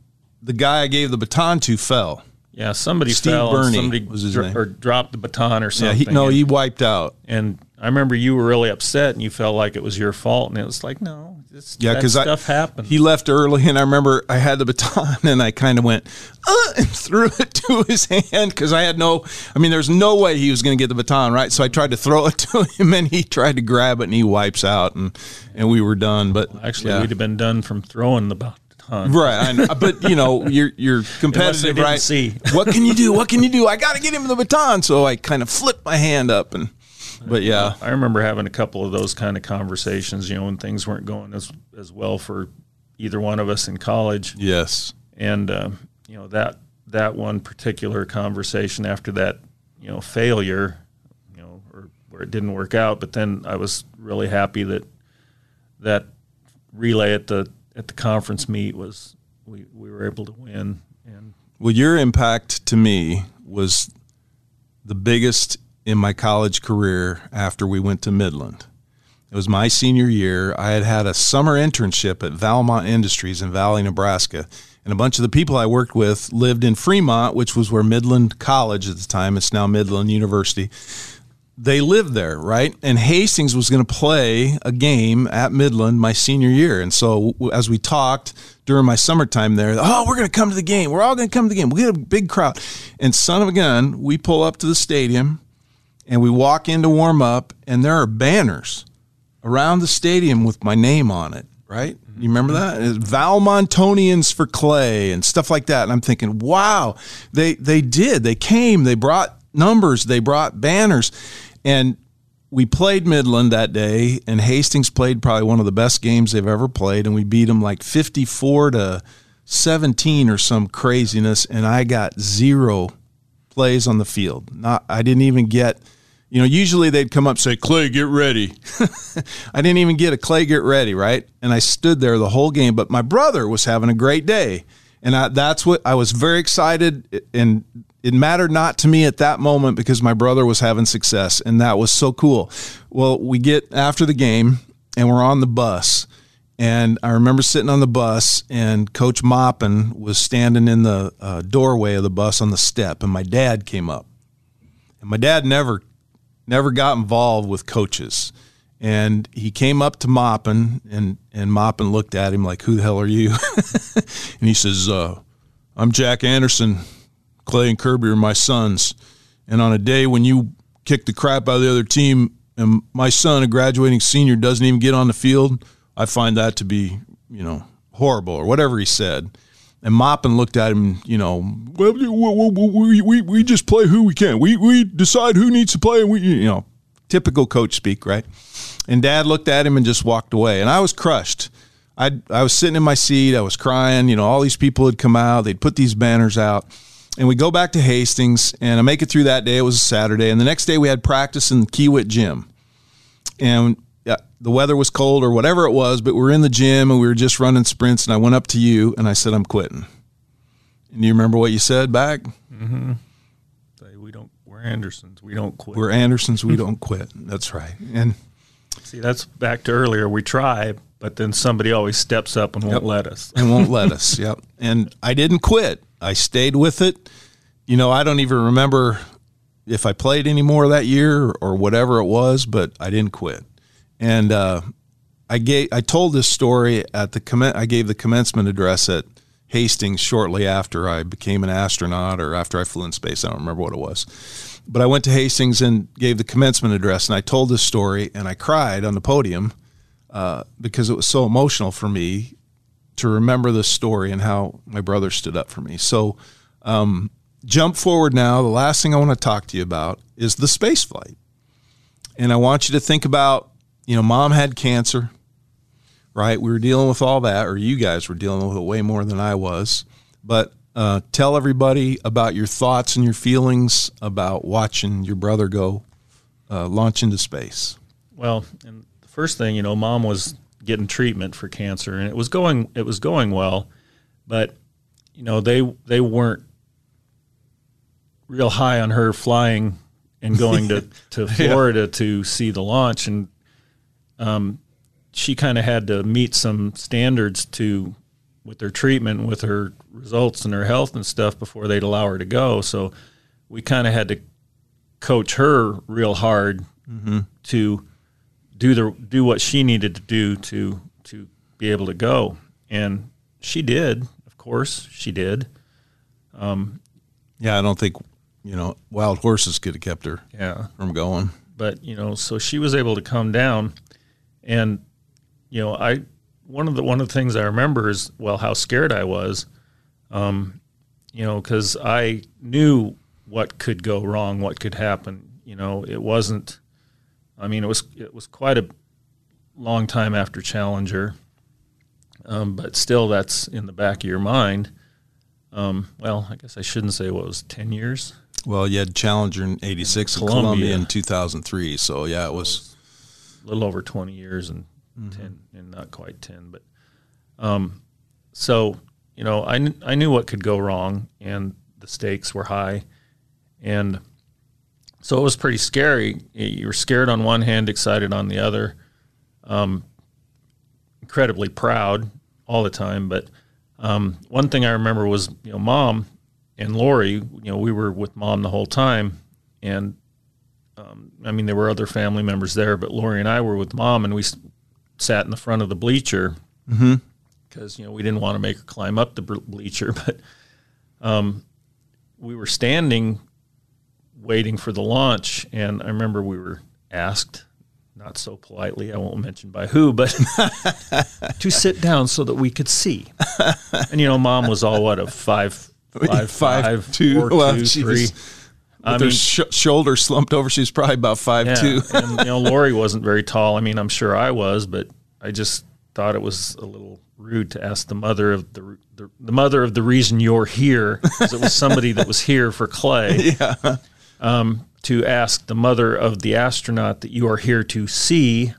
the guy I gave the baton to fell. yeah, somebody Steve fell Burney somebody was his dro- name. or dropped the baton or Yeah, something. he, no, and, he wiped out. and I remember you were really upset and you felt like it was your fault, and it was like, no, this, Yeah, because stuff happened. He left early, and I remember I had the baton, and I kind of went uh, and threw it to his hand because I had no. I mean, there's no way he was going to get the baton right. So I tried to throw it to him, and he tried to grab it, and he wipes out, and and we were done. But Actually, yeah. we'd have been done from throwing the baton. Right, I know. but you know you're you're competitive, right? see. What can you do? What can you do? I got to get him the baton, so I kind of flipped my hand up, and but yeah, I remember having a couple of those kind of conversations, you know, when things weren't going as as well for either one of us in college, yes, and uh, you know that that one particular conversation after that, you know, failure, you know, or where it didn't work out, but then I was really happy that that relay at the at the conference meet was we, we were able to win. And Well, your impact to me was the biggest in my college career after we went to Midland. It was my senior year. I had had a summer internship at Valmont Industries in Valley, Nebraska. And a bunch of the people I worked with lived in Fremont, which was where Midland College at the time, it's now Midland University. They lived there, right? And Hastings was going to play a game at Midland my senior year. And so as we talked during my summertime there, oh, we're going to come to the game. We're all going to come to the game. We get a big crowd. And son of a gun, we pull up to the stadium and we walk in to warm up, and there are banners around the stadium with my name on it, right? Mm-hmm. You remember that? It's Valmontonians for Clay and stuff like that. And I'm thinking, wow, they they did. They came, they brought numbers, they brought banners. And we played Midland that day, and Hastings played probably one of the best games they've ever played, and we beat them like 54 to 17 or some craziness, and I got zero plays on the field. Not I didn't even get you know, usually they'd come up say, Clay, get ready. I didn't even get a Clay, get ready, right? And I stood there the whole game. But my brother was having a great day. And I, that's what I was very excited. And it mattered not to me at that moment because my brother was having success. And that was so cool. Well, we get after the game and we're on the bus. And I remember sitting on the bus, and Coach Moppin was standing in the uh, doorway of the bus on the step, and my dad came up. And my dad never never got involved with coaches. And he came up to Moppin, and, and Moppin looked at him like, Who the hell are you? and he says, uh, I'm Jack Anderson. Clay and Kirby are my sons. And on a day when you kick the crap out of the other team, and my son, a graduating senior, doesn't even get on the field, I find that to be, you know, horrible or whatever he said. And Moppin looked at him, you know, well, we, we, we just play who we can. We, we decide who needs to play. And we, you know, typical coach speak, right? And dad looked at him and just walked away. And I was crushed. I, I was sitting in my seat. I was crying. You know, all these people had come out. They'd put these banners out. And we go back to Hastings, and I make it through that day. It was a Saturday. And the next day we had practice in the Kiewit gym. And yeah, the weather was cold or whatever it was, but we were in the gym and we were just running sprints. And I went up to you and I said, I'm quitting. And you remember what you said back? Mm-hmm. say, we don't, we're Andersons. We don't quit. We're Andersons, we don't quit. That's right. And See, that's back to earlier. We try, but then somebody always steps up and won't Yep. let us. and won't let us. Yep. And I didn't quit. I stayed with it. You know, I don't even remember if I played any more that year or whatever it was, but I didn't quit. And uh, I gave I told this story at the commen- I gave the commencement address at Hastings shortly after I became an astronaut or after I flew in space. I don't remember what it was. But I went to Hastings and gave the commencement address and I told this story and I cried on the podium uh, because it was so emotional for me to remember this story and how my brother stood up for me. So, um, jump forward now. The last thing I want to talk to you about is the space flight. And I want you to think about, you know, mom had cancer, right? We were dealing with all that, or you guys were dealing with it way more than I was. But uh, tell everybody about your thoughts and your feelings about watching your brother go uh, launch into space. Well, and the first thing, you know, mom was getting treatment for cancer, and it was going it was going well, but you know they they weren't real high on her flying and going to to Florida to see the launch, and um, she kind of had to meet some standards to with her treatment, with her results and her health and stuff before they'd allow her to go. So we kind of had to coach her real hard to do the do what she needed to do to to be able to go, and she did. Of course, she did. Yeah, I don't think, you know, wild horses could have kept her Yeah, from going. but you know, so she was able to come down, and you know, I one of the one of the things I remember is well how scared I was, um, you know, because I knew what could go wrong, what could happen. You know, it wasn't. I mean, it was it was quite a long time after Challenger, um, but still, that's in the back of your mind. Um, well, I guess I shouldn't say what was ten years. Well, you had Challenger in 86 and Columbia. Columbia in 2003. So, yeah, it was. A little over 20 years and 10 and not quite 10 but um so you know, I, kn- I knew what could go wrong and the stakes were high. And so it was pretty scary. You were scared on one hand, excited on the other, um, incredibly proud all the time. But um, one thing I remember was, you know, mom and Lori, you know, we were with mom the whole time. And um, I mean, there were other family members there, but Lori and I were with mom and we s- sat in the front of the bleacher because, you know, we didn't want to make her climb up the bleacher. But um, we were standing waiting for the launch. And I remember we were asked, not so politely, I won't mention by who, but to sit down so that we could see. And, you know, mom was all, what, a five, five, five, two. four, well, two, three. Was I her mean- sh- shoulder slumped over. She's probably about five Yeah, two. and you know, Lori wasn't very tall. I mean, I'm sure I was, but I just thought it was a little rude to ask the mother of the the, the mother of the reason you're here, because it was somebody that was here for Clay. Yeah. Um, to ask the mother of the astronaut that you are here to see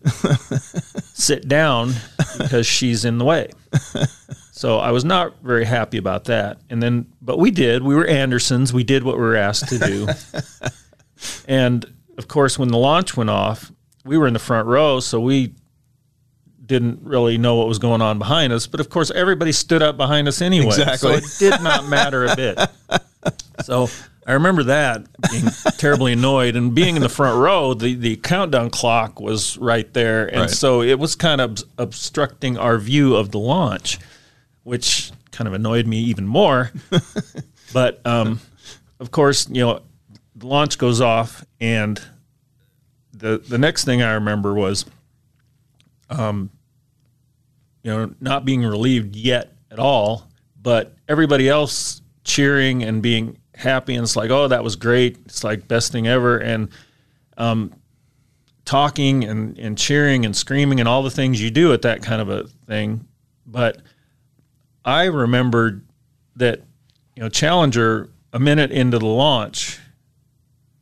sit down because she's in the way. So I was not very happy about that. And then, but we did. We were Andersons. We did what we were asked to do. and of course, when the launch went off, we were in the front row, so we didn't really know what was going on behind us. But of course, everybody stood up behind us anyway. Exactly. So it did not matter a bit. So I remember that being terribly annoyed and being in the front row. The the countdown clock was right there, and Right. so it was kind of obstructing our view of the launch, which kind of annoyed me even more. but um, of course, you know, the launch goes off, and the the next thing I remember was, um, you know, not being relieved yet at all, but everybody else cheering and being happy, and it's like, oh, that was great. It's like best thing ever, and um, talking and and cheering and screaming and all the things you do at that kind of a thing, but I remembered that you know Challenger a minute into the launch,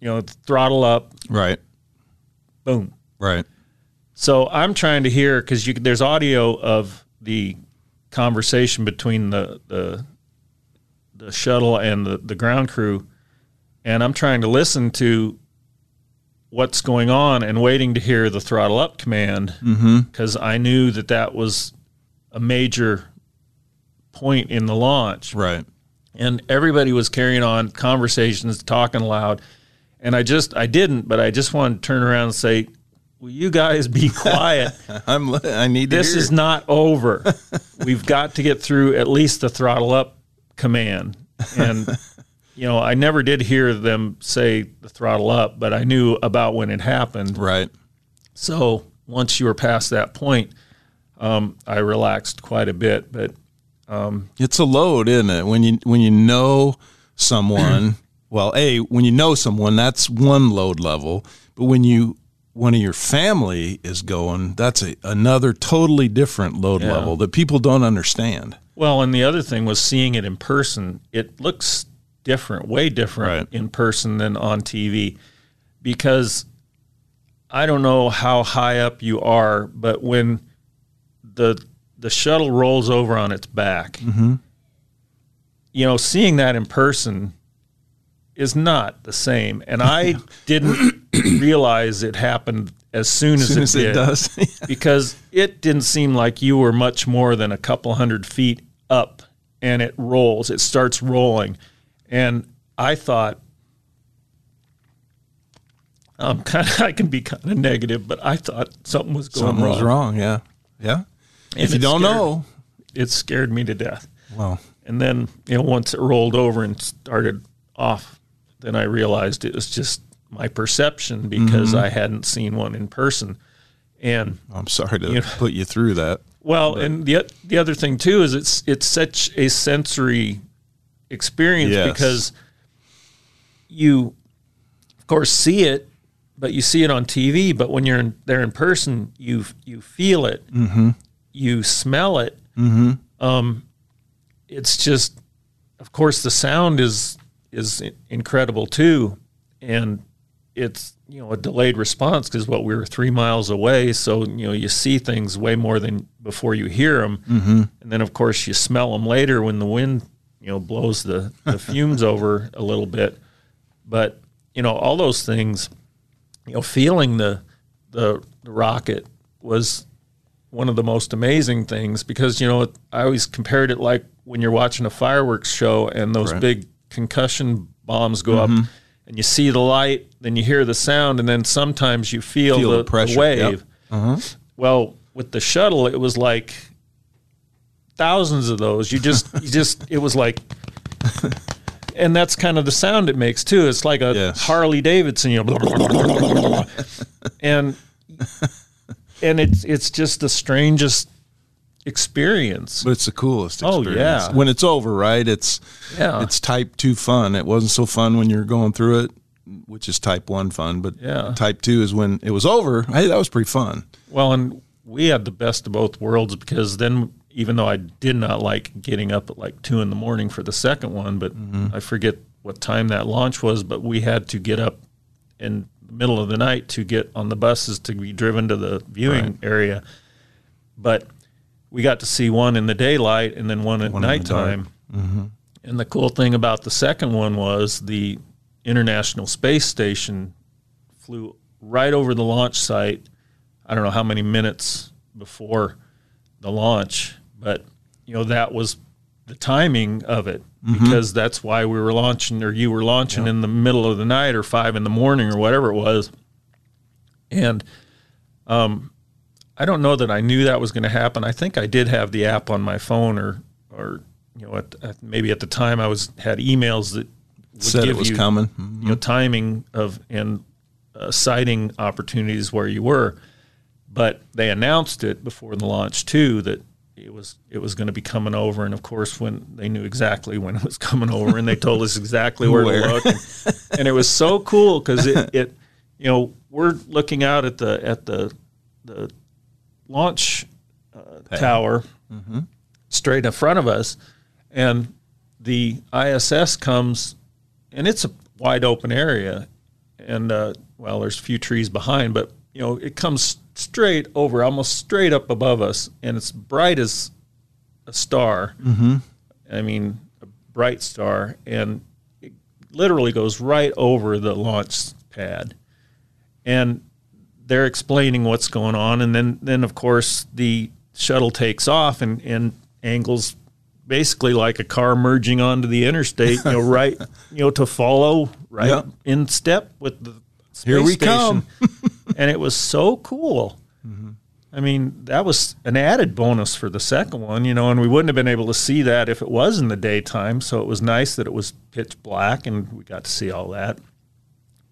you know, throttle up, Right. boom. Right. So I'm trying to hear because there's audio of the conversation between the the, the shuttle and the, the ground crew, and I'm trying to listen to what's going on and waiting to hear the throttle up command mm-hmm. because I knew that that was a major point in the launch Right. and everybody was carrying on conversations, talking loud. And I just, I didn't, but I just wanted to turn around and say, "Will you guys be quiet? I'm. I need to. this hear. is not over. We've got to get through at least the throttle up command." And you know, I never did hear them say the throttle up, but I knew about when it happened. right. So once you were past that point, um, I relaxed quite a bit. But Um, it's a load, isn't it? When you when you know someone, well, a when you know someone, that's one load level. But when you one of your family is going, that's a, another totally different load Yeah. level that people don't understand. Well, and the other thing was seeing it in person. It looks different, way different Right. in person than on TV because I don't know how high up you are, but when the the shuttle rolls over on its back, you know, seeing that in person is not the same. And I didn't realize it happened as soon as, As soon it, as did it does, because it didn't seem like you were much more than a couple hundred feet up and it rolls it starts rolling and i thought um, kind of, I can be kind of negative, but I thought something was going something wrong. was wrong. Yeah, yeah. And if you don't scared- know, it scared me to death. well, And then, you know, once it rolled over and started off, then I realized it was just my perception because Mm-hmm. I hadn't seen one in person. And I'm sorry to You- put you through that. Well, and the the other thing too is it's it's such a sensory experience Yes. because you, of course, see it, but you see it on TV. But when you're in, there in person, you you feel it, mm-hmm. You smell it. Mm-hmm. Um, it's just, of course, the sound is is incredible too, and it's you know a delayed response because what we were three miles away, so you know you see things way more than before you hear them, mm-hmm. and then of course you smell them later when the wind you know blows the, the fumes over a little bit. But you know all those things, you know, feeling the the, the rocket was one of the most amazing things because you know I always compared it like when you're watching a fireworks show and those Right. big concussion bombs go up mm-hmm. and you see the light, then you hear the sound, and then sometimes you feel, Feel the, the the pressure, wave. yep. Uh-huh. Well, with the shuttle, it was like thousands of those. You just, you just, it was like, and that's kind of the sound it makes too. It's like a Yes. Harley Davidson, you know, and and it's it's just the strangest experience. But it's the coolest Oh, yeah. When it's over, right? It's Yeah. it's type two fun. It wasn't so fun when you're going through it, which is type one fun. But Yeah. type two is when it was over. Hey, that was pretty fun. Well, and we had the best of both worlds because then, even though I did not like getting up at like two in the morning for the second one, but mm-hmm. I forget what time that launch was, but we had to get up the middle of the night to get on the buses to be driven to the viewing area. But we got to see one in the daylight and then one at One in the dark. nighttime. Mm-hmm. And the cool thing about the second one was the International Space Station flew right over the launch site. I don't know how many minutes before the launch, but you know that was the timing of it because that's why we were launching or you were launching in the middle of the night or five in the morning or whatever it was. And um, I don't know that I knew that was going to happen. I think I did have the app on my phone or or you know at, at, maybe at the time I was had emails that would Said give it was you coming. Mm-hmm. you know timing of and uh, sighting opportunities where you were but they announced it before the launch too that it was it was going to be coming over. And of course when they knew exactly when it was coming over and they told us exactly where, Where. to look. And, and it was so cool because it, it you know we're looking out at the at the the launch uh, tower straight in front of us. And the ISS comes and it's a wide open area. And uh, well there's a few trees behind but you know it comes straight over almost straight up above us and it's bright as a star mm-hmm. i mean a bright star and it literally goes right over the launch pad and they're explaining what's going on and then then of course the shuttle takes off and and angles basically like a car merging onto the interstate you know right you know to follow right Yep. in step with the space Here we station. come. and it was so cool I mean, that was an added bonus for the second one, you know, and we wouldn't have been able to see that if it was in the daytime. So it was nice that it was pitch black and we got to see all that.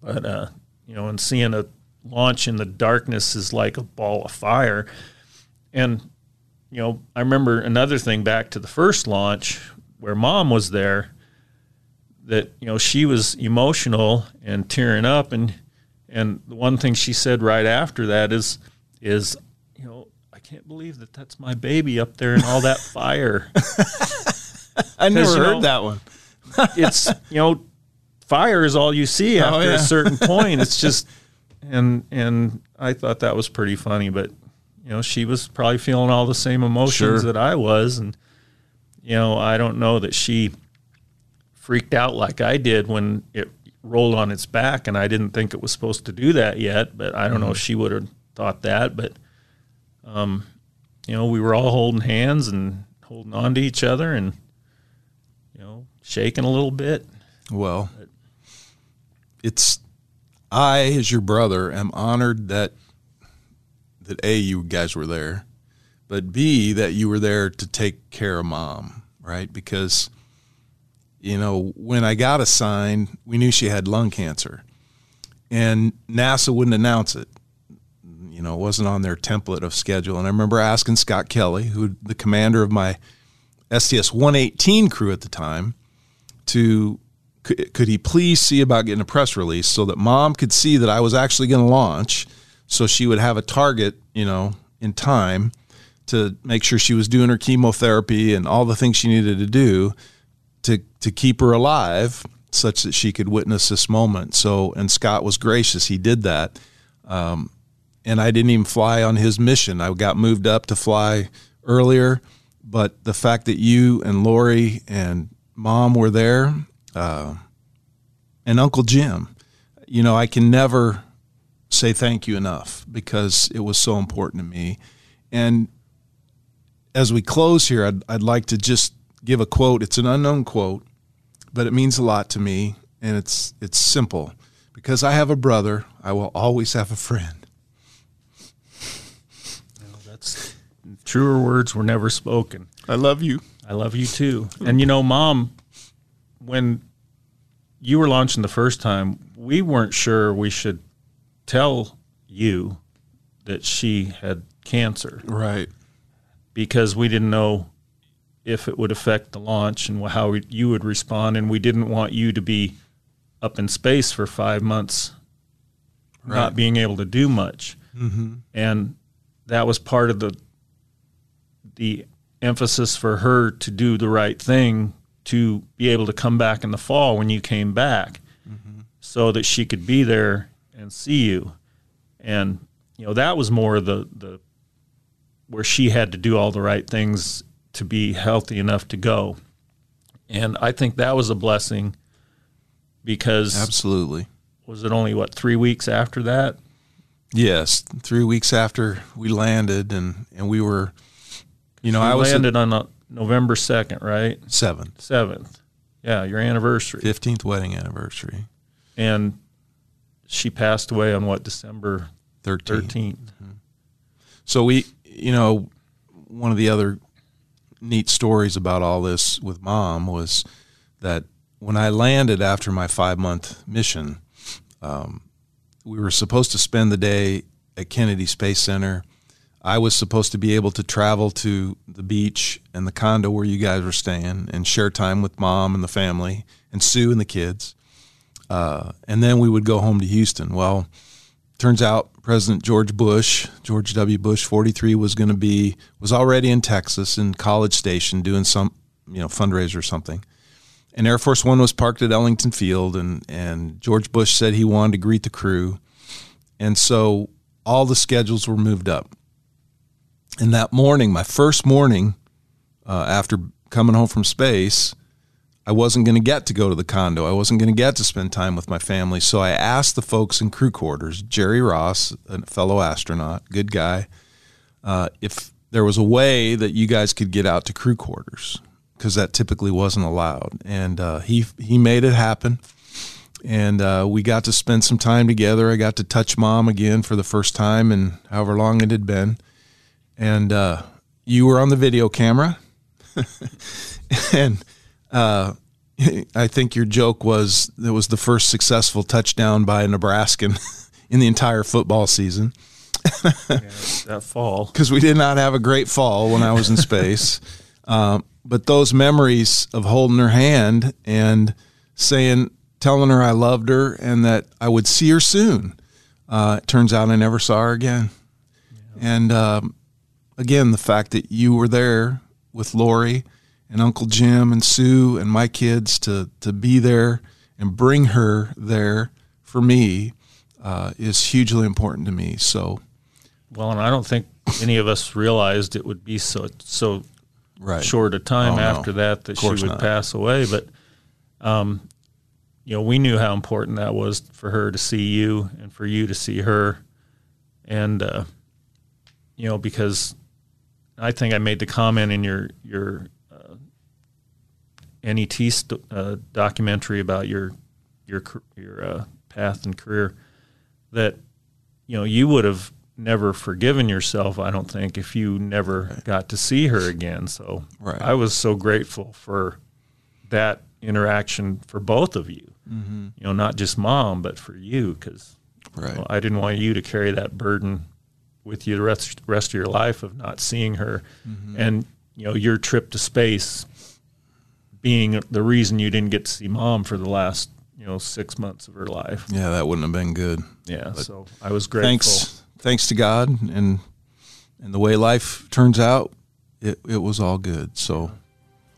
But, uh, you know, and seeing a launch in the darkness is like a ball of fire. And, you know, I remember another thing back to the first launch where mom was there that, you know, she was emotional and tearing up. And, and the one thing she said right after that is, is, you know, I can't believe that that's my baby up there in all that fire. I never heard know- that one. it's you know fire is all you see oh, after Oh, yeah. a certain point it's just and and i thought that was pretty funny but you know she was probably feeling all the same emotions Sure. that i was and you know i don't know that she freaked out like i did when it rolled on its back and i didn't think it was supposed to do that yet but i don't know if she would have thought that but um you know we were all holding hands and holding on to each other and you know shaking a little bit Well, it's I, as your brother, am honored that that a you guys were there, but b that you were there to take care of mom, right? Because you know when I got assigned, we knew she had lung cancer, and NASA wouldn't announce it. You know, it wasn't on their template of schedule. And I remember asking Scott Kelly, who the commander of my STS 118 crew at the time, to could, could he please see about getting a press release so that mom could see that I was actually going to launch so she would have a target, you know, in time to make sure she was doing her chemotherapy and all the things she needed to do to to keep her alive such that she could witness this moment. So, and Scott was gracious; he did that. Um, and I didn't even fly on his mission. I got moved up to fly earlier, but the fact that you and Lori and Mom were there, uh, and Uncle Jim, you know, I can never say thank you enough because it was so important to me. And as we close here, I'd, I'd like to just give a quote. It's an unknown quote, but it means a lot to me, and it's it's simple. Because I have a brother, I will always have a friend. That's truer words were never spoken. I love you. I love you too. And you know, mom, when you were launching the first time, we weren't sure we should tell you that she had cancer Right. because we didn't know if it would affect the launch and how you would respond. And we didn't want you to be up in space for five months, not being able to do much. Mm-hmm. And that was part of the the emphasis for her to do the right thing to be able to come back in the fall when you came back so that she could be there and see you and you know that was more the the where she had to do all the right things to be healthy enough to go and i think that was a blessing because Absolutely. was it only what three weeks after that Yes. Three weeks after we landed, and, and we were, you know, You I was at landed on uh, November 2nd, right? Seventh. 7th. Yeah, your anniversary. 15th wedding anniversary, And she passed away on what, December 13. 13th? So we, you know, one of the other neat stories about all this with mom was that when I landed after my five month mission, um, we were supposed to spend the day at Kennedy Space Center. I was supposed to be able to travel to the beach and the condo where you guys were staying and share time with mom and the family and Sue and the kids. Uh, and then we would go home to Houston. Well, turns out President George Bush, George W. Bush, 43, was going to be was already in Texas in College Station doing some you know fundraiser or something. And Air Force One was parked at Ellington Field, and and George Bush said he wanted to greet the crew, and so all the schedules were moved up. And that morning, my first morning uh, after coming home from space, I wasn't going to get to go to the condo. I wasn't going to get to spend time with my family. So I asked the folks in crew quarters, Jerry Ross, a fellow astronaut, good guy, uh, if there was a way that you guys could get out to crew quarters because that typically wasn't allowed. And uh, he he made it happen. And uh, we got to spend some time together. I got to touch mom again for the first time in however long it had been. And uh, you were on the video camera. and uh, I think your joke was it was the first successful touchdown by a Nebraskan in the entire football season That fall. because we did not have a great fall when I was in space. Um, but those memories of holding her hand and saying, telling her I loved her and that I would see her soon. Uh, it turns out I never saw her again. And um, again, the fact that you were there with Lori and Uncle Jim and Sue and my kids to to be there and bring her there for me uh, is hugely important to me. So, Well, and I don't think any of us realized it would be so so right, short a time Oh, no. after that that she would not. pass away. But, um, you know, we knew how important that was for her to see you and for you to see her. And, uh, you know, because I think I made the comment in your, your, NET st- uh, documentary about your, your, your, uh, path and career that, you know, you would have never forgiven yourself, I don't think, if you never got to see her again. So Right. I was so grateful for that interaction for both of you. Mm-hmm. You know, not just mom, but for you, because right. I didn't want you to carry that burden with you the rest, rest of your life of not seeing her. Mm-hmm. And, you know, your trip to space being the reason you didn't get to see mom for the last, you know, six months of her life. Yeah, that wouldn't have been good. Yeah. So I was grateful. Thanks, thanks to God and and the way life turns out, it it was all good. So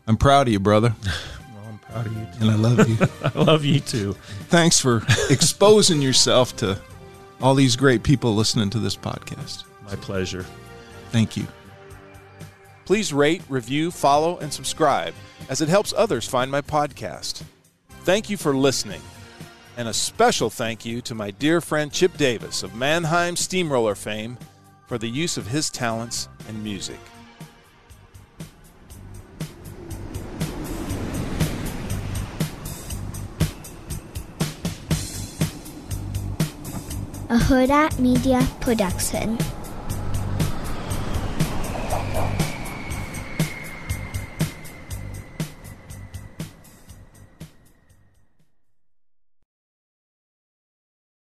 I'm proud of you, brother. Well, I'm proud Proud of you too. and I love you. I love you too. Thanks for exposing yourself to all these great people listening to this podcast. My pleasure. Thank you. Please rate, review, follow, and subscribe as it helps others find my podcast. Thank you for listening. And a special thank you to my dear friend Chip Davis of Mannheim Steamroller fame for the use of his talents and music. A Hurrdat Media Production.